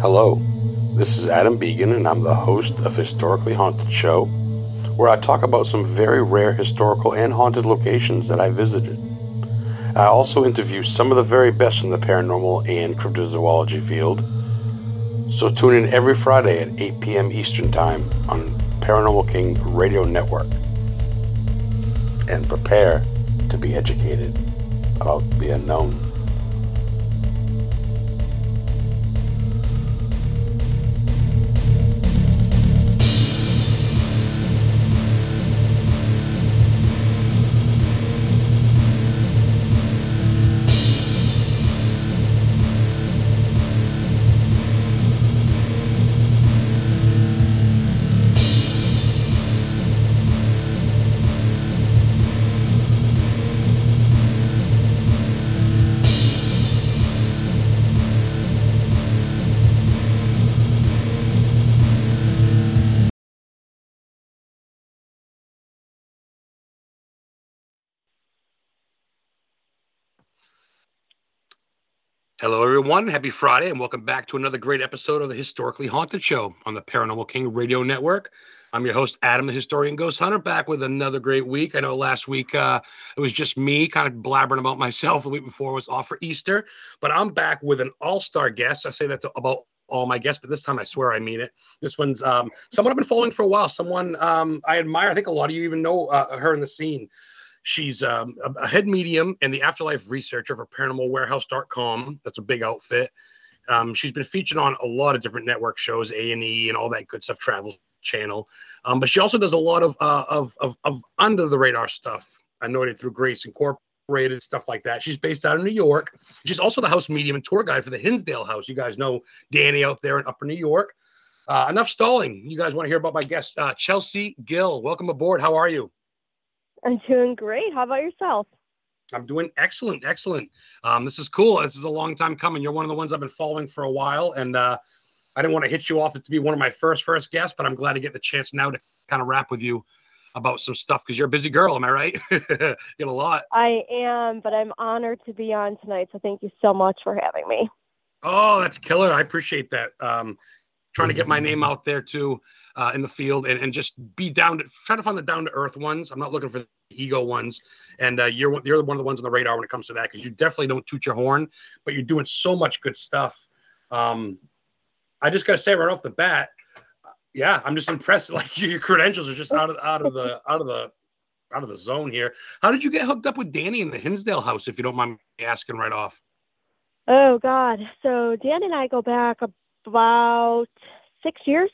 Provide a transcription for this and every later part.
Hello, this is Adam Began, and I'm the host of Historically Haunted Show, where I talk about some very rare historical and haunted locations that I visited. I also interview some of the very best in the paranormal and cryptozoology field. So tune in every Friday at 8 p.m. Eastern Time on Paranormal King Radio Network and prepare to be educated about the unknown. Hello, everyone. Happy Friday, and welcome back to another great episode of the Historically Haunted Show on the Paranormal King Radio Network. I'm your host, Adam, the historian ghost hunter, back with another great week. I know last week uh, it was just me kind of blabbering about myself. The week before was off for Easter, but I'm back with an all star guest. I say that to, about all my guests, but this time I swear I mean it. This one's um, someone I've been following for a while, someone um, I admire. I think a lot of you even know uh, her in the scene. She's um, a head medium and the afterlife researcher for paranormalwarehouse.com. That's a big outfit. Um, she's been featured on a lot of different network shows, A and E, and all that good stuff, Travel Channel. Um, but she also does a lot of, uh, of, of of under the radar stuff. I through Grace Incorporated stuff like that. She's based out of New York. She's also the house medium and tour guide for the Hinsdale House. You guys know Danny out there in Upper New York. Uh, enough stalling. You guys want to hear about my guest, uh, Chelsea Gill. Welcome aboard. How are you? I'm doing great. How about yourself? I'm doing excellent, excellent. Um, this is cool. This is a long time coming. You're one of the ones I've been following for a while, and uh, I didn't want to hit you off to be one of my first first guests, but I'm glad to get the chance now to kind of rap with you about some stuff because you're a busy girl. Am I right? you get a lot. I am, but I'm honored to be on tonight. So thank you so much for having me. Oh, that's killer. I appreciate that. Um, trying to get my name out there too uh, in the field and, and just be down to try to find the down to earth ones. I'm not looking for the ego ones. And uh, you're you're one of the ones on the radar when it comes to that because you definitely don't toot your horn, but you're doing so much good stuff. Um, I just got to say right off the bat, yeah, I'm just impressed. Like your credentials are just out of out of the out of the out of the zone here. How did you get hooked up with Danny in the Hinsdale house, if you don't mind me asking right off? Oh God. So Dan and I go back about six years.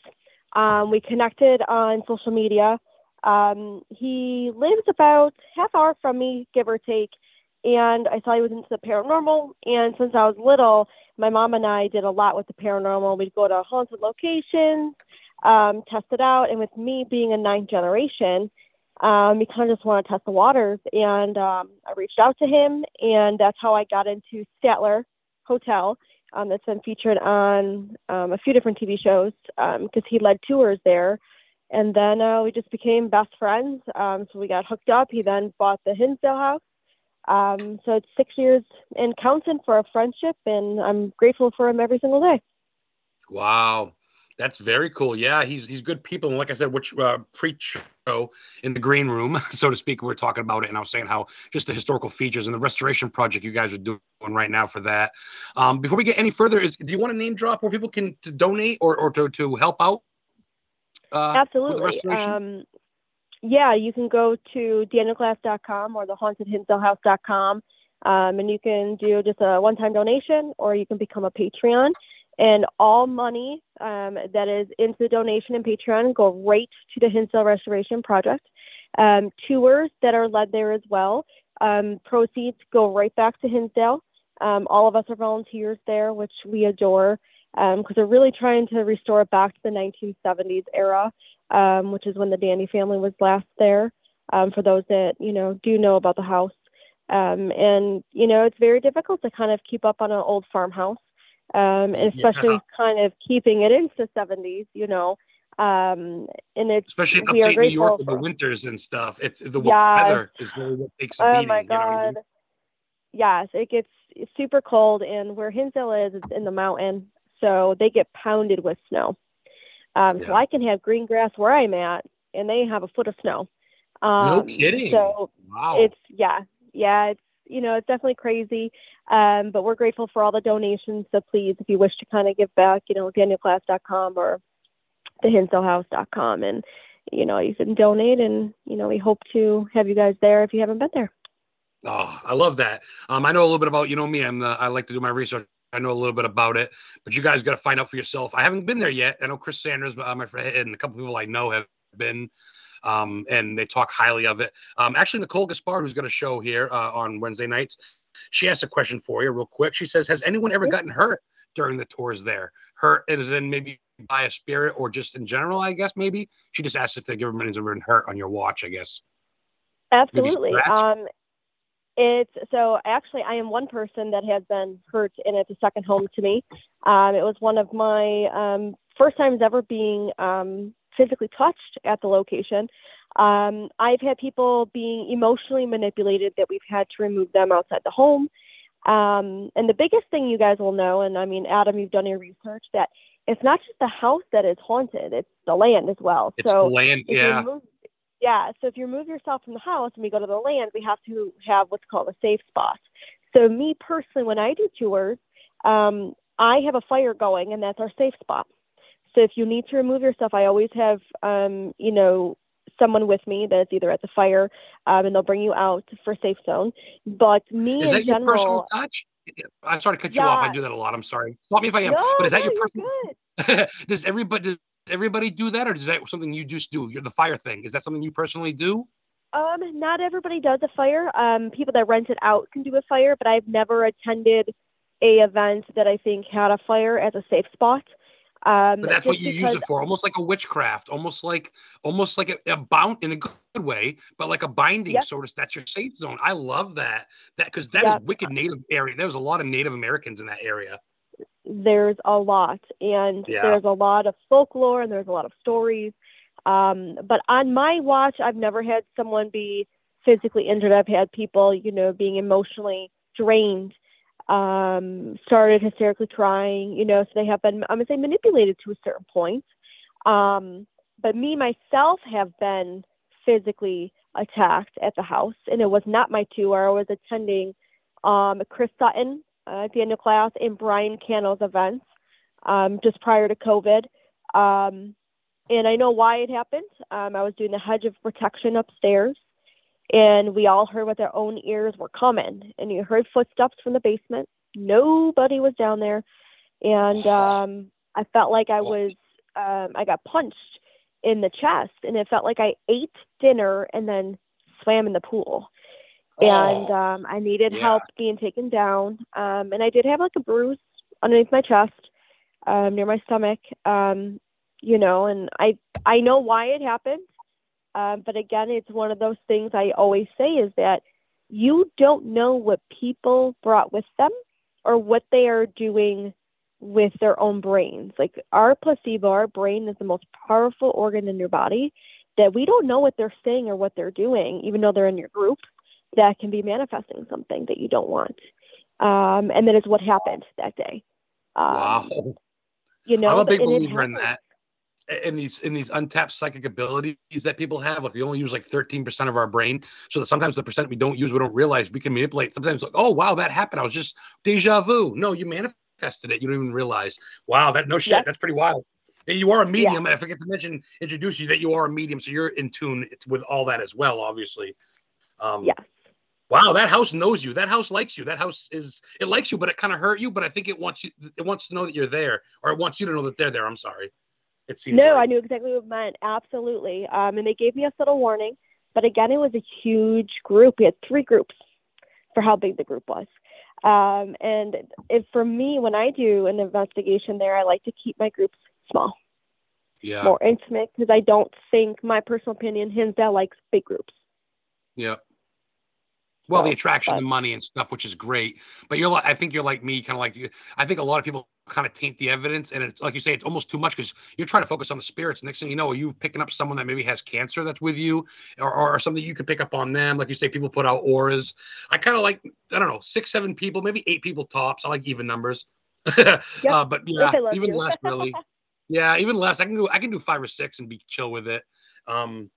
Um, we connected on social media. Um, he lives about half hour from me, give or take. And I saw he was into the paranormal. And since I was little, my mom and I did a lot with the paranormal. We'd go to haunted locations, um, test it out. And with me being a ninth generation, um, we kind of just want to test the waters. And um, I reached out to him, and that's how I got into Statler Hotel um, that's been featured on um, a few different TV shows because um, he led tours there. And then uh, we just became best friends. Um, so we got hooked up. He then bought the Hinsdale house. Um, so it's six years in counting for a friendship, and I'm grateful for him every single day. Wow. That's very cool. Yeah, he's he's good people, and like I said, which uh, pre-show in the green room, so to speak, we are talking about it, and I was saying how just the historical features and the restoration project you guys are doing right now for that. Um, before we get any further, is do you want to name drop where people can to donate or or to to help out? Uh, Absolutely. Um, yeah, you can go to danielglass.com or thehauntedhinsdalehouse.com, um, and you can do just a one-time donation, or you can become a Patreon and all money um, that is into the donation and Patreon go right to the Hinsdale Restoration Project. Um, tours that are led there as well. Um, proceeds go right back to Hinsdale. Um, all of us are volunteers there, which we adore because um, they're really trying to restore it back to the 1970s era, um, which is when the Danny family was last there. for those that you know do know about the house, and you know it's very difficult to kind of keep up on an old farmhouse um, especially yeah. kind of keeping it into the 70s, you know. Um, and it's especially in upstate New York with the winters and stuff. It's the yes. weather is really what takes a oh beating. my god! You know I mean? Yes, it gets super cold, and where Hinsdale is, it's in the mountain, so they get pounded with snow. Um, Yeah. So I can have green grass where I'm at, and they have a foot of snow. Um, no kidding. So wow. it's yeah, yeah. It's you know it's definitely crazy, um, but we're grateful for all the donations. So please, if you wish to kind of give back, you know, danielglass.com or thehinsdalehouse.com, and you know you can donate, and you know we hope to have you guys there if you haven't been there. Oh, I love that. Um, I know a little bit about you know me. I'm the, I like to do my research. I know a little bit about it, but you guys got to find out for yourself. I haven't been there yet. I know Chris Sanders, uh, my friend, and a couple people I know have been, um, and they talk highly of it. Um, actually, Nicole Gaspar, who's going to show here uh, on Wednesday nights, she asked a question for you real quick. She says, "Has anyone ever gotten hurt during the tours there? Hurt is in maybe by a spirit or just in general? I guess maybe." She just asked if the government ever been hurt on your watch. I guess. Absolutely. Um, it's so actually, I am one person that has been hurt, and it's a second home to me. Um, it was one of my um, first times ever being um, physically touched at the location. Um, I've had people being emotionally manipulated that we've had to remove them outside the home. Um, and the biggest thing you guys will know, and I mean, Adam, you've done your research, that it's not just the house that is haunted; it's the land as well. It's so the land. Yeah. move, yeah. So if you remove yourself from the house and we go to the land, we have to have what's called a safe spot. So me personally, when I do tours, um, I have a fire going, and that's our safe spot. So if you need to remove yourself, I always have, um, you know, someone with me that's either at the fire, um, and they'll bring you out for safe zone. But me Is in that your general, personal touch? I'm sorry to cut you off. I do that a lot. I'm sorry. Stop me if I am. no, but is that no, your personal? does everybody does everybody do that, or is that something you just do? You're the fire thing. Is that something you personally do? Um, not everybody does a fire. Um, people that rent it out can do a fire, but I've never attended a event that I think had a fire as a safe spot. Um, But that's what you use it for. Almost like a witchcraft. Almost like almost like a, a bound in a good way, but like a binding Yep. sort of. That's your safe zone. I love that. That because that is Yep. wicked Native area. There was a lot of Native Americans in that area. There's a lot, and Yeah. there's a lot of folklore, and there's a lot of stories. Um, but on my watch, I've never had someone be physically injured. I've had people, you know, being emotionally drained, um, started hysterically crying, you know, so they have been, I'm going to say, manipulated to a certain point. Um, but me, myself, have been physically attacked at the house, and it was not my tour. I was attending um, Chris Sutton, uh, of Class, and Brian Cano's events um, just prior to COVID. Um, and I know why it happened. Um, I was doing the hedge of protection upstairs, and we all heard with our own ears were coming. And you heard footsteps from the basement. Nobody was down there, and um, I felt like I was um, I got punched in the chest, and it felt like I ate dinner and then swam in the pool. And Oh, um, I needed yeah. help being taken down, um, and I did have like a bruise underneath my chest, um, near my stomach. Um, you know, and I I know why it happened. Um, but again, it's one of those things I always say is that you don't know what people brought with them or what they are doing with their own brains. Like our placebo, our brain is the most powerful organ in your body that we don't know what they're saying or what they're doing, even though they're in your group, that can be manifesting something that you don't want. Um, and that is what happened that day. Um, wow. You know, I'm a big believer in that. In these in these untapped psychic abilities that people have, like we only use like 13% of our brain. So that sometimes the percent we don't use, we don't realize we can manipulate. Sometimes like, oh wow, that happened. I was just deja vu. No, you manifested it. You don't even realize. Wow, that no shit. Yep. That's pretty wild. And you are a medium. And I forget to mention, introduce you that you are a medium. So you're in tune with all that as well, obviously. Um Yes. Wow, that house knows you. That house likes you. That house is it likes you, but it kind of hurt you. But I think it wants you. It wants to know that you're there, or it wants you to know that they're there. I'm sorry. It seems. No, I knew exactly what it meant. Absolutely. Um, and they gave me a subtle warning. But again, it was a huge group. We had three groups for how big the group was. Um, and if for me, when I do an investigation there, I like to keep my groups small, Yeah. more intimate, because I don't think, my personal opinion, Hinsdale likes big groups. Yeah. Well, the attraction, the money, and stuff, which is great. But you're like, I think you're like me, kind of like you. I think a lot of people kind of taint the evidence, and it's like you say, it's almost too much because you're trying to focus on the spirits. Next thing you know, you picking up someone that maybe has cancer that's with you, or, or something you could pick up on them. Like you say, people put out auras. I kind of like, I don't know, six, seven people, maybe eight people tops. I like even numbers. uh, but yeah, even you. less really. yeah, even less. I can do I can do five or six and be chill with it. Um,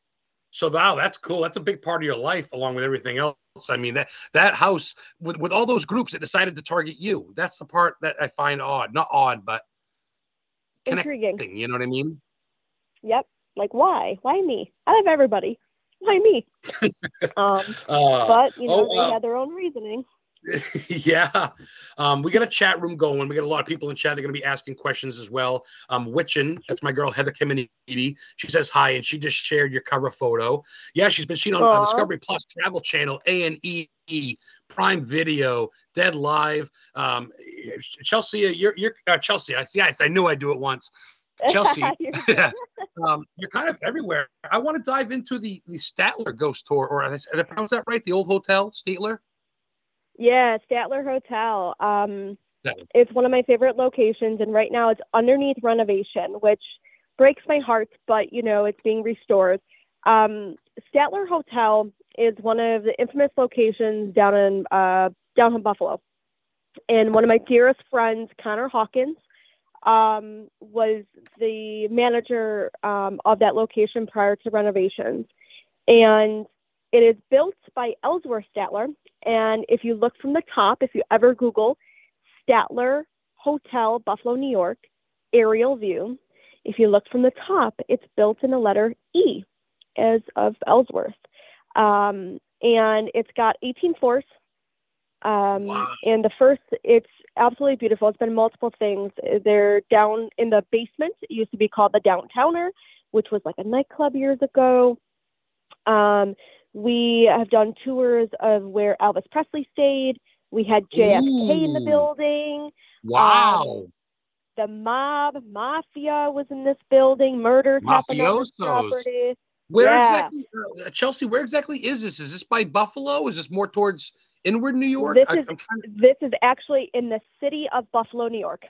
so wow, that's cool. That's a big part of your life, along with everything else. I mean that that house with with all those groups that decided to target you. That's the part that I find odd. Not odd, but intriguing. You know what I mean? Yep. Like why? Why me? Out of everybody, why me? um, uh, but you know oh, they uh, had their own reasoning. yeah. Um, we got a chat room going. We got a lot of people in chat. They're going to be asking questions as well. Um, Witchin, that's my girl, Heather Kiminiti. She says hi, and she just shared your cover photo. Yeah, she's been seen on uh, Discovery Plus Travel Channel, A&E, Prime Video, Dead Live. Um, Chelsea, you're, you're uh, Chelsea. I, yes, I knew I'd do it once. Chelsea, um, you're kind of everywhere. I want to dive into the the Statler Ghost Tour, or did I pronounce that right? The old hotel, Statler. Yeah, Statler Hotel. Um. It's one of my favorite locations, and right now it's underneath renovation, which breaks my heart, but you know it's being restored. Um, Statler Hotel is one of the infamous locations down in uh, down in Buffalo, and one of my dearest friends, Connor Hawkins, um, was the manager um, of that location prior to renovations, and it is built by Ellsworth Statler, and if you look from the top, if you ever Google Statler Hotel, Buffalo, New York, aerial view, if you look from the top, it's built in the letter E as of Ellsworth. Um, and it's got 18 floors. Um, wow. And the first, it's absolutely beautiful. It's been multiple things. They're down in the basement. It used to be called the Downtowner, which was like a nightclub years ago. Um, we have done tours of where Elvis Presley stayed. We had JFK Ooh. in the building. Wow. Um, the mob, mafia was in this building. Murders happened on this property. Where yeah. exactly, uh, Chelsea? Where exactly is this? Is this by Buffalo? Is this more towards inward New York? This, I, is, to... this is actually in the city of Buffalo, New York.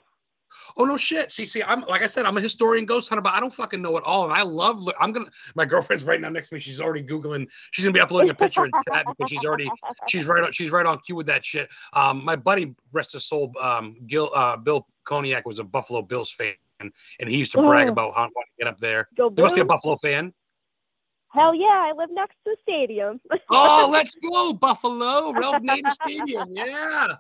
Oh no shit. See, see, I'm like I said, I'm a historian ghost hunter, but I don't fucking know it all. And I love I'm gonna my girlfriend's right now next to me. She's already Googling, she's gonna be uploading a picture in chat because she's already she's right on she's right on cue with that shit. Um my buddy, rest his soul, um Gil uh Bill Cognac was a Buffalo Bills fan and he used to brag oh. about how wanting to get up there. Go you must be a Buffalo fan. Hell yeah, I live next to the stadium. oh, let's go, Buffalo, Ralph Nader Stadium. Yeah.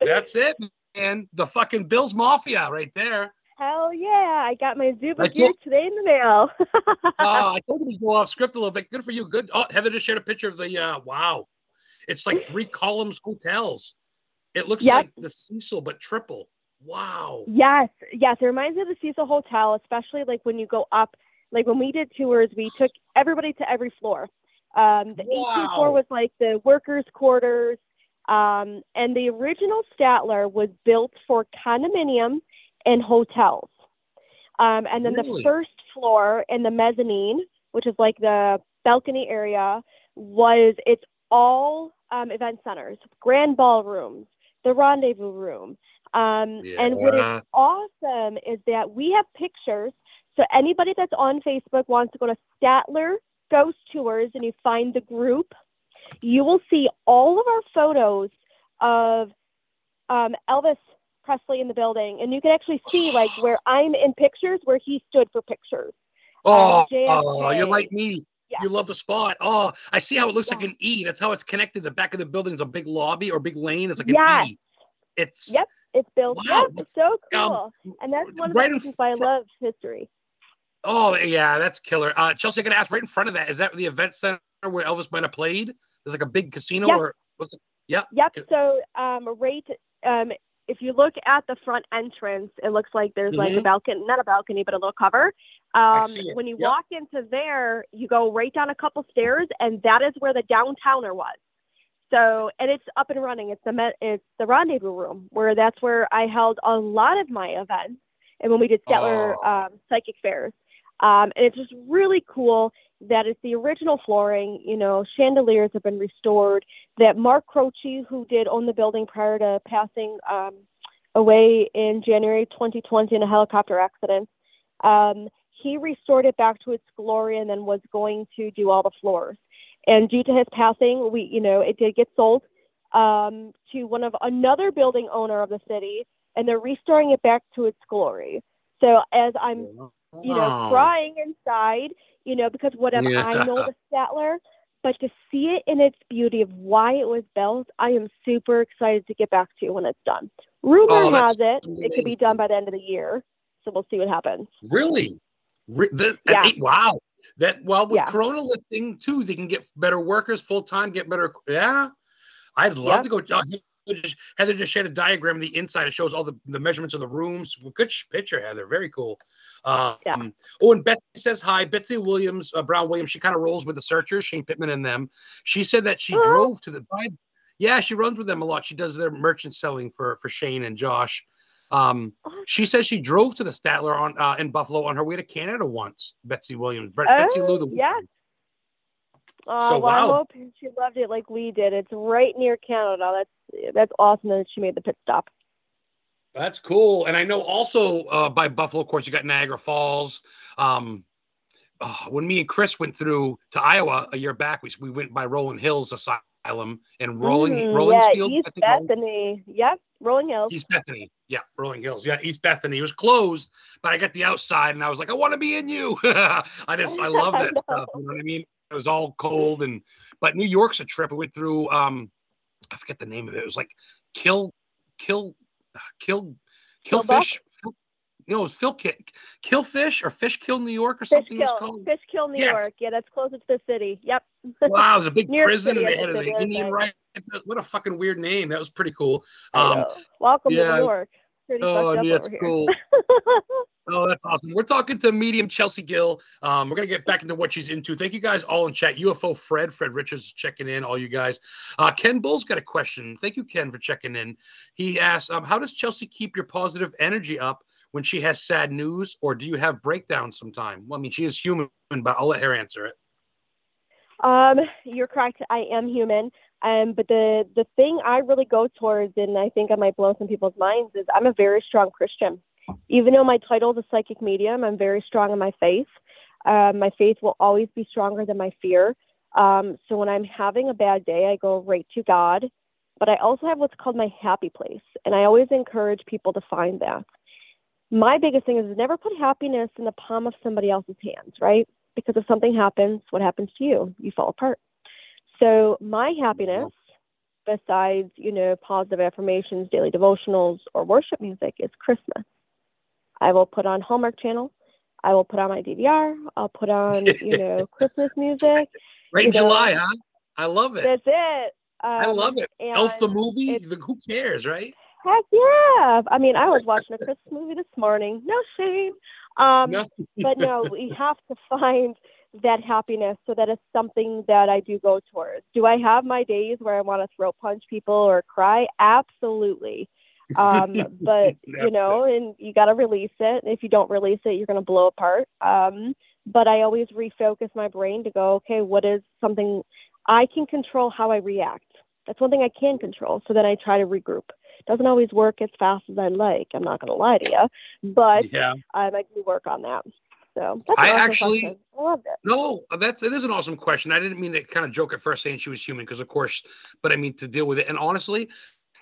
That's it, and the fucking Bills Mafia right there. Hell yeah! I got my Zubaz gear today in the mail. oh, I told him to go off script a little bit. Good for you. Good. Oh, Heather just shared a picture of the. Uh, wow, it's like three columns hotels. It looks yep. like the Cecil, but triple. Wow. Yes, yes. It reminds me of the Cecil Hotel, especially like when you go up. Like when we did tours, we took everybody to every floor. Um, the wow. 18th floor was like the workers' quarters. Um, and the original Statler was built for condominium and hotels. Um, and then really? the first floor and the mezzanine, which is like the balcony area, was it's all um, event centers, grand ballrooms, the rendezvous room. Um, yeah. And what is awesome is that we have pictures. So anybody that's on Facebook wants to go to Statler Ghost Tours and you find the group you will see all of our photos of um, Elvis Presley in the building, and you can actually see like where I'm in pictures where he stood for pictures. Oh, um, oh you're like me. Yeah. You love the spot. Oh, I see how it looks yeah. like an E. That's how it's connected. The back of the building is a big lobby or big lane. It's like an yes. E. It's yep. It's built. Wow. Yep. It's so um, cool. Um, and that's one of right the reasons why I love history. Oh yeah, that's killer. Uh, Chelsea, I gotta ask. Right in front of that, is that the event center where Elvis might have played? There's like a big casino yep. or was it? Yeah. Yep. So um, right, um, if you look at the front entrance, it looks like there's mm-hmm. like a mm-hmm. balcony, not a balcony, but a little cover. Um, when you yep. walk into there, you go right down a couple stairs, and that is where the downtowner was. So, and it's up and running. It's the it's the rendezvous room where that's where I held a lot of my events, and when we did Statler oh. um, psychic fairs, um, and it's just really cool that it's the original flooring. You know, chandeliers have been restored. That Mark Croce, who did own the building prior to passing um, away in January 2020 in a helicopter accident, um, he restored it back to its glory and then was going to do all the floors. And due to his passing, we, you know, it did get sold um, to one of another building owner of the city and they're restoring it back to its glory. So as I'm, you know, crying inside, you know, because whatever Yeah. I know the Statler, but to see it in its beauty of why it was built, I am super excited to get back to when it's done. Rumor Oh, has it it could be done by the end of the year, so we'll see what happens. Really? Re- the- Yeah. eight- wow. That well with Yeah. Corona lifting too, they can get better workers full time, get better. Yeah, I'd love to go. Uh, Heather just- Heather just shared a diagram of the inside. It shows all the, the measurements of the rooms. Good picture, Heather. Very cool. Um, Yeah. Oh, and Betsy says hi. Betsy Williams, uh, Brown Williams. She kind of rolls with the searchers, Shane Pittman and them. She said that she Oh. drove to the. Yeah, she runs with them a lot. She does their merchant selling for for Shane and Josh. Um, she says she drove to the Statler on uh, in Buffalo on her way to Canada once. Betsy Williams, Bre- Betsy Lou, the Oh, yeah. Oh, So, well, I wow. hope she loved it like we did. It's right near Canada. That's that's awesome that she made the pit stop. That's cool. And I know also uh, by Buffalo, of course, you got Niagara Falls. Um, oh, when me and Chris went through to Iowa a year back, we, we went by Rolling Hills Asylum and Rolling Mm, Rolling yeah, Field. East I think Rolling- Bethany. Yep, Rolling Hills. East Bethany. Yeah, Rolling Hills. Yeah, East Bethany. It was closed, but I got the outside and I was like, I want to be in you. I just, I love that know. stuff. You know what I mean? It was all cold and, but New York's a trip. We went through, um, I forget the name of it. It was like Kill, Kill, Kill, Kill Fish. No, it was Phil Ki- Kill Fish or Fish Kill New York or Fish something. it was Kill, called. Fish Kill, New Yes. York. Yeah, that's closer to the city. Yep. Wow, it was a big prison and they had an Indian right. What a fucking weird name. That was pretty cool. Um. Welcome yeah. to New York. Pretty Oh, fucked up that's over here. cool. Oh, that's awesome. We're talking to medium Chelsea Gill. Um, we're gonna get back into what she's into. Thank you guys all in chat. UFO Fred, Fred Richards is checking in. All you guys. Uh, Ken Bull's got a question. Thank you, Ken, for checking in. He asks, um, "How does Chelsea keep your positive energy up when she has sad news, or do you have breakdowns sometime?" Well, I mean, she is human, but I'll let her answer it. Um, you're correct. I am human. Um, but the the thing I really go towards, and I think I might blow some people's minds, is I'm a very strong Christian. Even though my title is a psychic medium, I'm very strong in my faith. Um, my faith will always be stronger than my fear. Um, so when I'm having a bad day, I go right to God. But I also have what's called my happy place, and I always encourage people to find that. My biggest thing is never put happiness in the palm of somebody else's hands, right? because if something happens, what happens to you? You fall apart. So my happiness, besides you know positive affirmations, daily devotionals, or worship music, is Christmas. I will put on Hallmark Channel. I will put on my DVR. I'll put on you know Christmas music. Right in know, July, huh? I love it. That's it. Um, I love it. Elf the movie. The, who cares, right? Heck yeah! I mean, I was watching a Christmas movie this morning. No shame. Um, No. but no, we have to find that happiness so that it's something that I do go towards. Do I have my days where I want to throat punch people or cry? Absolutely. Um, but you know, and you got to release it. If you don't release it, you're going to blow apart. Um, but I always refocus my brain to go, okay, what is something I can control how I react? That's one thing I can control. So then I try to regroup. Doesn't always work as fast as I'd like. I'm not going to lie to you, but yeah. um, I do work on that. So that's I actually- question. I loved it. No, that's it is an awesome question. I didn't mean to kind of joke at first saying she was human because of course, but I mean to deal with it. And honestly,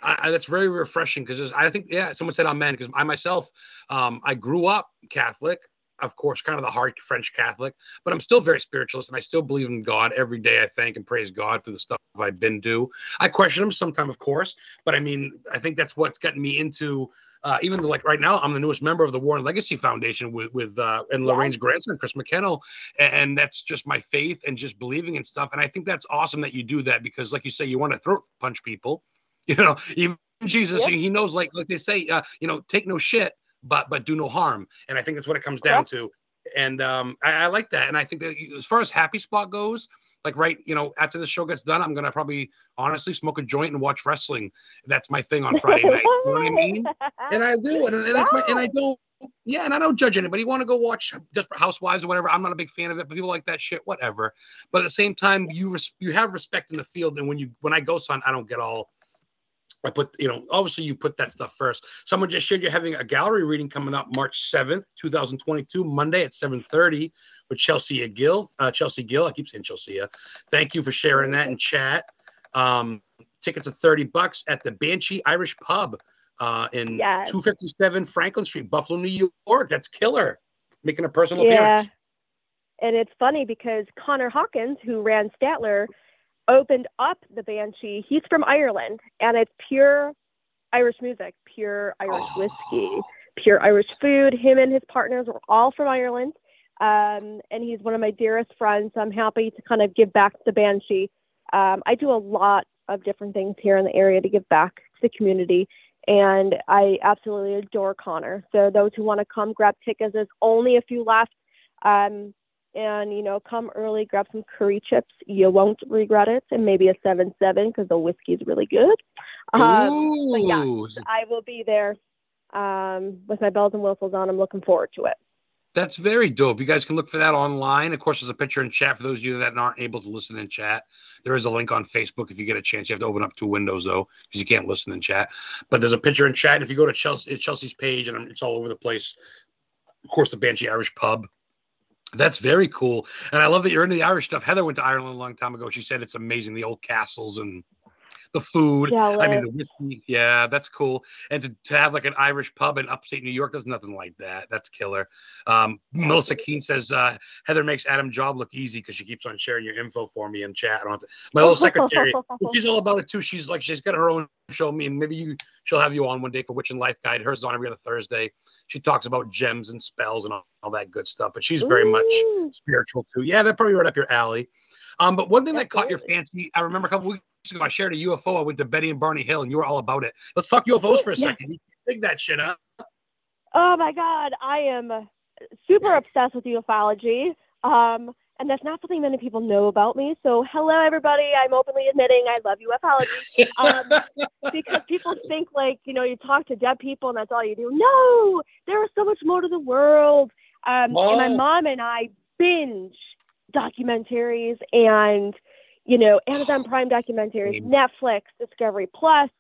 I, I, that's very refreshing because I think yeah, someone said amen because I myself, um, I grew up Catholic. Of course, kind of the hard French Catholic, but I'm still very spiritualist and I still believe in God every day. I thank and praise God for the stuff I've been do. I question him sometime, of course, but I mean, I think that's what's gotten me into uh, even like right now, I'm the newest member of the Warren Legacy Foundation with with uh, and. Lorraine's grandson, Chris McKinnell, and, and that's just my faith and just believing in stuff. And I think that's awesome that you do that because, like you say, you want to throat punch people. You know, even Jesus, Yep. he knows, like like they say, uh, you know, take no shit, but but do no harm. And I think that's what it comes down to. And um, I, I like that. And I think that as far as happy spot goes, like right, you know, after the show gets done, I'm gonna probably honestly smoke a joint and watch wrestling. That's my thing on Friday night. You know what I mean? and I do, and, and that's my, and I don't, yeah, and I don't judge anybody. You want to go watch Desperate Housewives or whatever? I'm not a big fan of it, but people like that shit, whatever. But at the same time, you res- you have respect in the field, and when you when I go son, I don't get all. I put, you know, obviously you put that stuff first. Someone just shared you're having a gallery reading coming up March 7th, 2022, Monday at 7:30 with Chelsea Gill. Uh, Chelsea Gill, I keep saying Chelsea. Thank you for sharing that in chat. Um, tickets are 30 bucks at the Banshee Irish Pub. uh, in Yes. 257 Franklin Street, Buffalo, New York. That's killer. Making a personal Yeah. appearance. And it's funny because Connor Hawkins, who ran Statler, opened up the Banshee. He's from Ireland, and it's pure Irish music, pure Irish Oh. whiskey, pure Irish food. Him and his partners were all from Ireland. Um, and he's one of my dearest friends. I'm happy to kind of give back to the Banshee. Um, I do a lot of different things here in the area to give back to the community. And I absolutely adore Connor. So those who want to come grab tickets, there's only a few left. Um, and you know, come early, grab some curry chips. You won't regret it, and maybe a seven seven because the whiskey is really good. Um, but yeah. I will be there um, with my bells and whistles on. I'm looking forward to it. That's very dope. You guys can look for that online. Of course, there's a picture in chat for those of you that aren't able to listen in chat. There is a link on Facebook if you get a chance. You have to open up two windows though, because you can't listen in chat. But there's a picture in chat. And if you go to Chelsea, Chelsea's page, and it's all over the place. Of course, the Banshee Irish Pub. That's very cool, and I love that you're into the Irish stuff. Heather went to Ireland a long time ago. She said it's amazing, the old castles and the food. I mean, the whiskey. Yeah, that's cool. And to, to have like an Irish pub in upstate New York, there's nothing like that. That's killer. Um, Melissa Keene says uh, Heather makes Adam's job look easy because she keeps on sharing your info for me in chat. I don't have to, my little secretary, she's all about it too. She's like, she's got her own show. Me and maybe you, she'll have you on one day for Witch and Life Guide. Hers is on every other Thursday. She talks about gems and spells and all, all that good stuff. But she's very much spiritual too. Yeah, that probably right up your alley. Um, but one thing that caught your fancy, I remember a couple weeks ago, I shared a UFO. I went to Betty and Barney Hill, and you were all about it. Let's talk UFOs for a Yeah. second. You dig that shit, huh? Oh my God, I am super obsessed with ufology. Um, and that's not something many people know about me. So, hello, everybody. I'm openly admitting I love ufology um, because people think like, you know, you talk to dead people and that's all you do. No, there is so much more to the world. Um, and my mom and I binge documentaries and, you know, Amazon Prime documentaries, Netflix, Discovery Plus,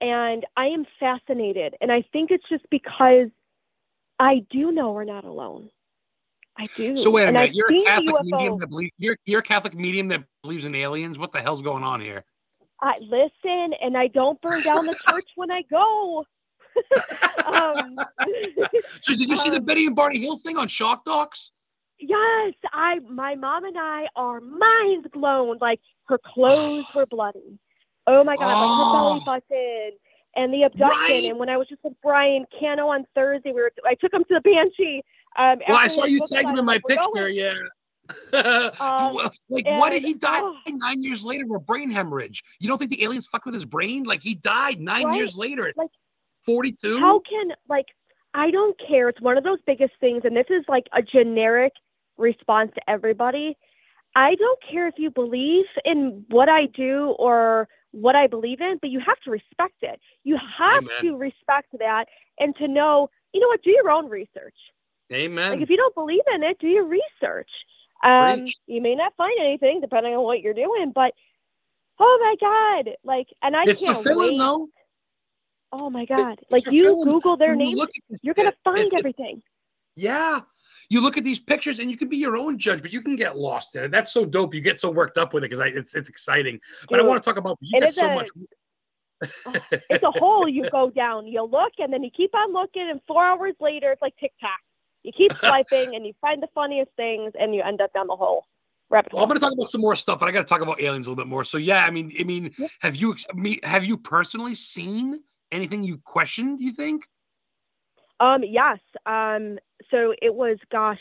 and I am fascinated. And I think it's just because I do know we're not alone. I do. so wait a and minute. I've You're a Catholic medium that believe you're you're a Catholic medium that believes in aliens. What the hell's going on here? I listen, and I don't burn down the church when I go. um, So did you see the Um, Betty and Barney Hill thing on Shock Docs? Yes, I. My mom and I are mind blown. Like her clothes were bloody. Oh my god, Oh. like her belly button and the abduction. Right. And when I was just with Brian Cano on Thursday, we were. I took him to the Banshee. Um, Well, I saw you tag him in my picture. going. Yeah. Um, Well, like, why did he die oh. nine years later of a brain hemorrhage? You don't think the aliens fucked with his brain? Like he died nine Right. years later, Like, 42. how can like i don't care it's one of those biggest things and this is like a generic response to everybody i don't care if you believe in what i do or what i believe in but you have to respect it you have Amen. to respect that and to know you know what do your own research Amen. like if you don't believe in it do your research um Preach. you may not find anything depending on what you're doing but oh my god like and i it's can't fulfilling, wait though. oh my god It's like you google their name, you names look at this you're gonna find it's- it's- everything Yeah. You look at these pictures and you can be your own judge, but you can get lost in it. That's so dope. You get so worked up with it because it's it's exciting. But I want to talk about you get so a- much. it's a hole you go down. You look and then you keep on looking, and four hours later, it's like TikTok. You keep swiping and you find the funniest things, and you end up down the hole. Well, I'm going to talk about some more stuff, but I got to talk about aliens a little bit more. So yeah, I mean, I mean, have you have you personally seen anything you questioned? You think? Um, yes. Um, so it was, gosh,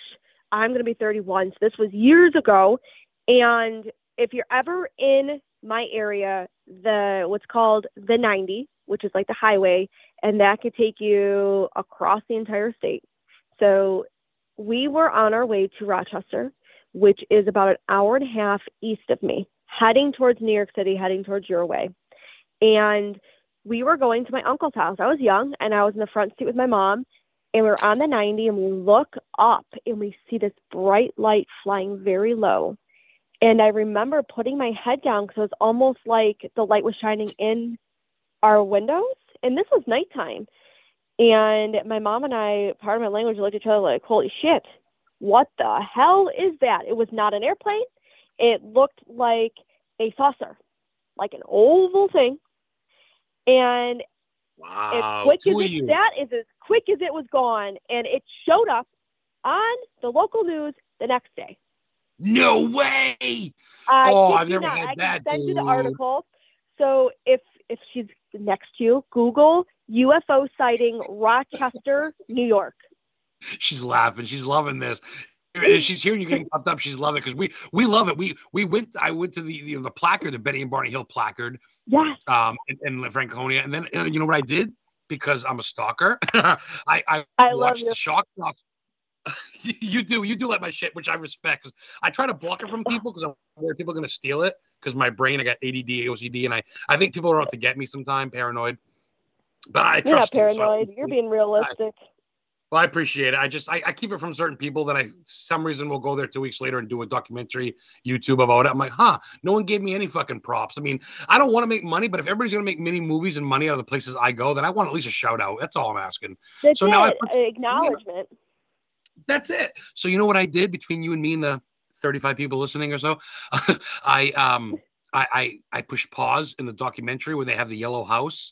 I'm going to be 31. So this was years ago. And if you're ever in my area, the what's called the 90, which is like the highway, and that could take you across the entire state. So we were on our way to Rochester, which is about an hour and a half east of me, heading towards New York City, heading towards your way. And we were going to my uncle's house. I was young and I was in the front seat with my mom and we were on the 90 and we look up and we see this bright light flying very low. And I remember putting my head down because it was almost like the light was shining in our windows. And this was nighttime. And my mom and I, part of my language, looked at each other like, holy shit, what the hell is that? It was not an airplane. It looked like a saucer, like an oval thing. And Wow. as quick as it, that is as quick as it was gone, and it showed up on the local news the next day. No way. I Oh, I've never not. had I that, can send you the article. So if if she's next to you, Google UFO sighting Rochester, New York. She's laughing. She's loving this. If She's hearing you getting pumped up. She's loving it because we we love it. We we went. I went to the the, the placard, the Betty and Barney Hill placard, Yeah. um, in, in Franconia, and then uh, you know what I did because I'm a stalker. I I I watched shock you do you do like my shit, which I respect. Cause I try to block it from people because I'm worried people are gonna steal it. Because my brain, I got ADD, OCD, and I I think people are out to get me sometime, paranoid. But I You're not trust you, so I- paranoid. You're being realistic. Well, I appreciate it. I just I, I keep it from certain people that I some reason will go there two weeks later and do a documentary YouTube about it. I'm like, huh, no one gave me any fucking props. I mean, I don't want to make money, but if everybody's gonna make mini movies and money out of the places I go, then I want at least a shout out. That's all I'm asking. That's So now I it. put- Acknowledgement. That's it. So you know what I did between you and me and the 35 people listening or so? I um I, I I pushed pause in the documentary when they have the yellow house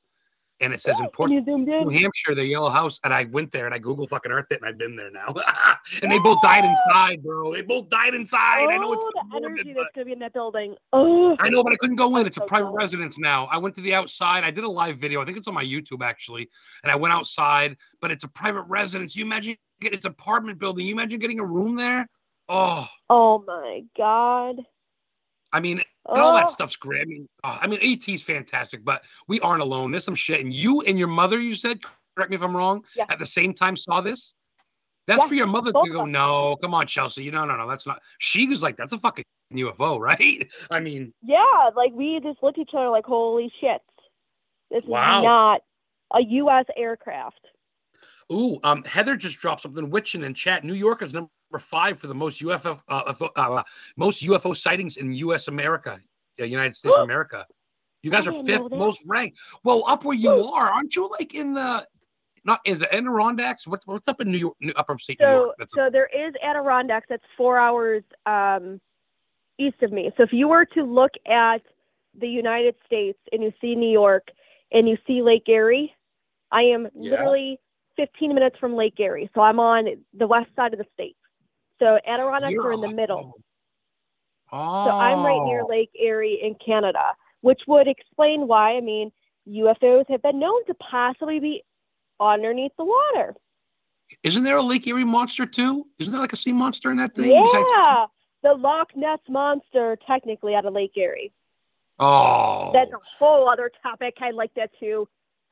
and it says in And Portsmouth. you zoomed New. Hampshire, the Yellow House, and I went there and I Google fucking Earth it, and I've been there now. and they both died inside, bro. They both died inside. I know it's oh, the energy that's gonna be in that building. Oh, I know, but I couldn't go in. It's a private residence now. I went to the outside. I did a live video. I think it's on my YouTube actually. And I went outside, but it's a private residence. You imagine it's apartment building. You imagine getting a room there? Oh, oh my God. I mean, and all that Oh, stuff's great. I mean, uh, I mean, ET's fantastic, but we aren't alone. There's some shit, and you and your mother, you said, correct me if I'm wrong, Yeah. at the same time saw this. That's Yeah, for your mother to go. No, come on, Chelsea. You no, no, no. That's not. She was like, that's a fucking UFO, right? I mean, Yeah, like we just looked at each other like, holy shit. This Wow. is not a U.S. aircraft. ooh, um, Heather just dropped something. Witching in chat. New York is number five for the most UFO, uh, uh, most UFO sightings in U.S. America, uh, United States of America. You guys are fifth most ranked. Well, up where you are, aren't you? Like in the not is it Adirondacks? What's what's up in New York, New, upper state New So, York? That's so there is Adirondacks that's four hours um, east of me. So if you were to look at the United States and you see New York and you see Lake Erie, I am Yeah. literally 15 minutes from Lake Erie. So I'm on the west side of the state. So Adirondacks You're are in the middle. Oh, So I'm right near oh. Lake Erie in Canada, which would explain why. I mean, UFOs have been known to possibly be underneath the water. Isn't there a Lake Erie monster too? Isn't there like a sea monster in that thing? Yeah, besides- the Loch Ness monster, technically out of Lake Erie. oh, That's a whole other topic. I like that too.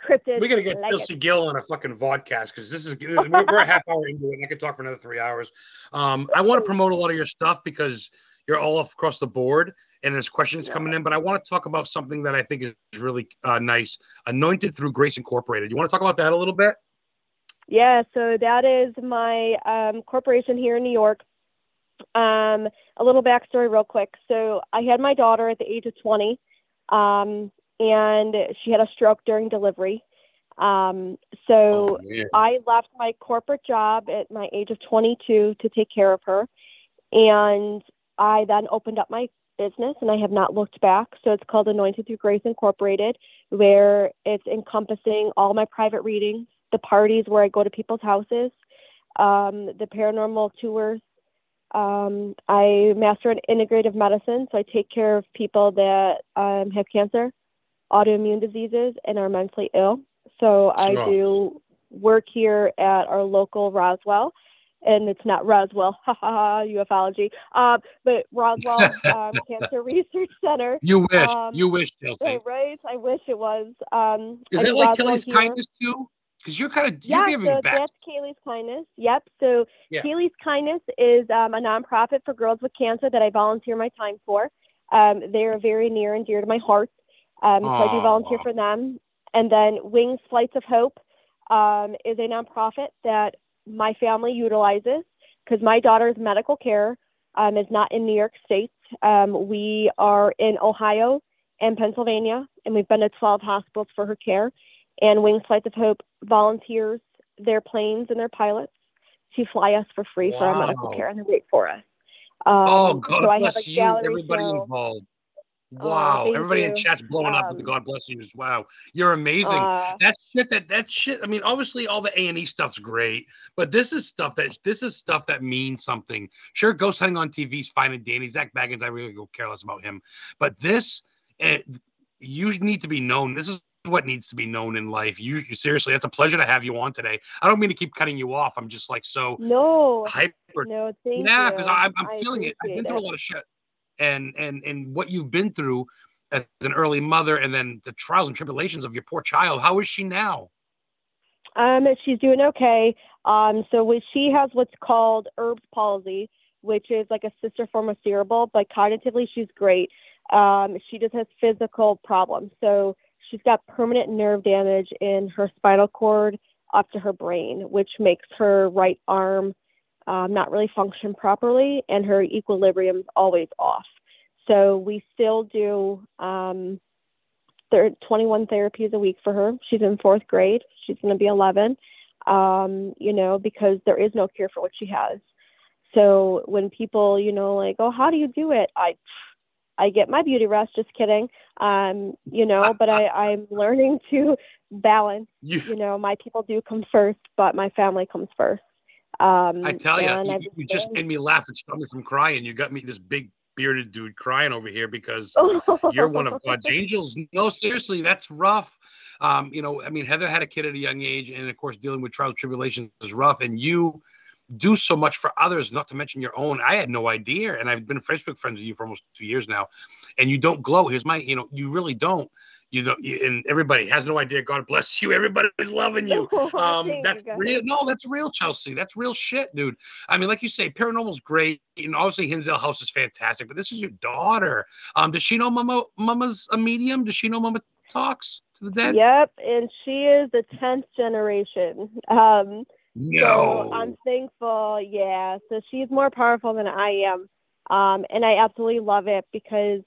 Cryptid. we gotta get like Chelsea. Gill on a fucking vodcast because this is we're, we're a half hour into it. and I could talk for another three hours. Um, I want to promote a lot of your stuff because you're all across the board and there's questions coming in. But I want to talk about something that I think is really uh, nice. Anointed through Grace Incorporated. You want to talk about that a little bit? Yeah, so that is my um, corporation here in New York. Um, a little backstory, real quick. So I had my daughter at the age of 20, um, and she had a stroke during delivery. Um, so man. I left my corporate job at my age of 22 to take care of her. And I then opened up my business and I have not looked back. So it's called Anointed Through Grace Incorporated, where it's encompassing all my private readings, the parties where I go to people's houses, um, the paranormal tours. Um, I master in integrative medicine, so I take care of people that um, have cancer, autoimmune diseases, and are mentally ill. So I Oh. do work here at our local Roswell, and it's not Roswell, ha ha ha, ufology, uh, but Roswell um, Cancer Research Center. You wish. Um, you wish, Chelsea. Right, right? I wish it was. Um, Is it like Roswell Kelly's here. kindness too? Because you're kind of you're Yeah, giving so back. that's Kaylee's Kindness. Yep. So Yeah. Kaylee's Kindness is um, a nonprofit for girls with cancer that I volunteer my time for. Um, they're very near and dear to my heart. Um, so I do volunteer for them. And then Wings Flights of Hope um, is a nonprofit that my family utilizes because my daughter's medical care um, is not in New York State. Um, we are in Ohio and Pennsylvania, and we've been to 12 hospitals for her care. And Wings Flights of Hope volunteers their planes and their pilots to fly us for free for our medical care, and they wait for us. Um, oh God so I have bless you, everybody show. involved. Wow, thank everybody in chat's blowing up with the Um, God bless yous. Wow, you're amazing. Uh, that shit that that shit. I mean, obviously all the A and E stuff's great, but this is stuff that this is stuff that means something. Sure, ghost hunting on TV is fine and dandy. Zak Bagans, I really go careless about him, but this, eh, you need to be known. This is what needs to be known in life. You, you seriously, it's a pleasure to have you on today. I don't mean to keep cutting you off. I'm just like so no, hyper no, thank yeah, you. because I'm, I'm I feeling it. I've been through a lot of shit, and and and what you've been through as an early mother, and then the trials and tribulations of your poor child. How is she now? Um, she's doing okay. Um, so she has what's called Erb's palsy, which is like a sister form of cerebral, but cognitively she's great. Um, she just has physical problems. So she's got permanent nerve damage in her spinal cord up to her brain, which makes her right arm um, not really function properly, and her equilibrium's always off. So we still do um, thir- 21 therapies a week for her. She's in fourth grade. She's going to be 11, um, you know, because there is no cure for what she has. So when people, you know, like, oh, how do you do it? I, I get my beauty rest. Just kidding. Um, you know, but I, I'm learning to balance. You, You know, my people do come first, but my family comes first. Um, I tell you, you, you just made me laugh and stop me from crying. You got me this big bearded dude crying over here because you're one of God's angels. No, seriously, that's rough. Um, you know, I mean, Heather had a kid at a young age, and of course, dealing with trials and tribulations is rough. And you do so much for others, not to mention your own. I had no idea, and I've been Facebook friends with you for almost two years now, and you don't glow. Here's my, you know, you really don't. You you, and everybody has no idea. God bless you. Everybody's loving you. Um, that's you, real. No, that's real, Chelsea. That's real shit, dude. I mean, like you say, paranormal's great, and obviously Hinsdale House is fantastic. But this is your daughter. Um, does she know Mama? Mama's a medium. Does she know Mama talks to the dead? Yep, and she is the tenth generation. Um, No. So I'm thankful. Yeah. So she's more powerful than I am. Um, and I absolutely love it because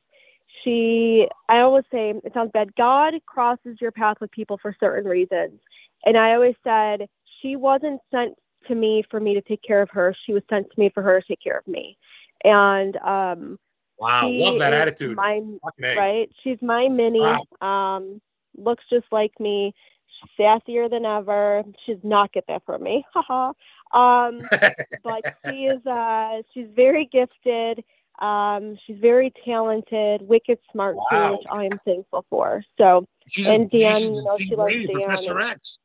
she, I always say, it sounds bad, God crosses your path with people for certain reasons. And I always said, she wasn't sent to me for me to take care of her. She was sent to me for her to take care of me. And um, wow, love that attitude. My, right? She's my mini. Um, looks just like me. She's sassier than ever. She's not get that from me. Haha. um, but she is. Uh, she's very gifted. Um, she's very talented, wicked smart too, which I am thankful for. So She's and she's you know, she loves Dan Professor X.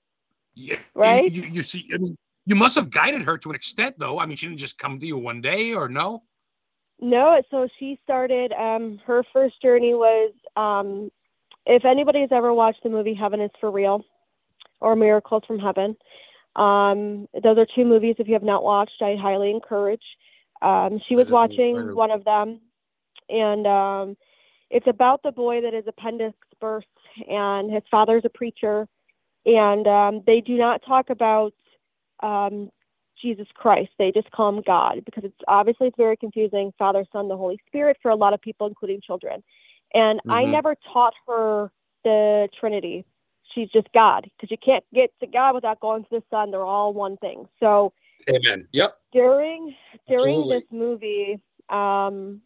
Yeah, Right? You, you, you see, I mean, you must have guided her to an extent, though. I mean, she didn't just come to you one day, or no? No, so she started. Um, her first journey was. Um, if anybody's ever watched the movie Heaven is for Real, or Miracles from Heaven, um, those are two movies. If you have not watched, I highly encourage. Um, she was watching one of them, and um, it's about the boy that his appendix burst, and his father's a preacher, and um, they do not talk about um, Jesus Christ. They just call him God because it's obviously it's very confusing. Father, Son, the Holy Spirit for a lot of people, including children. And I Mhm. never taught her the Trinity. She's just God because you can't get to God without going to the Son. They're all one thing. So Amen. Yep. during during Absolutely. this movie, um,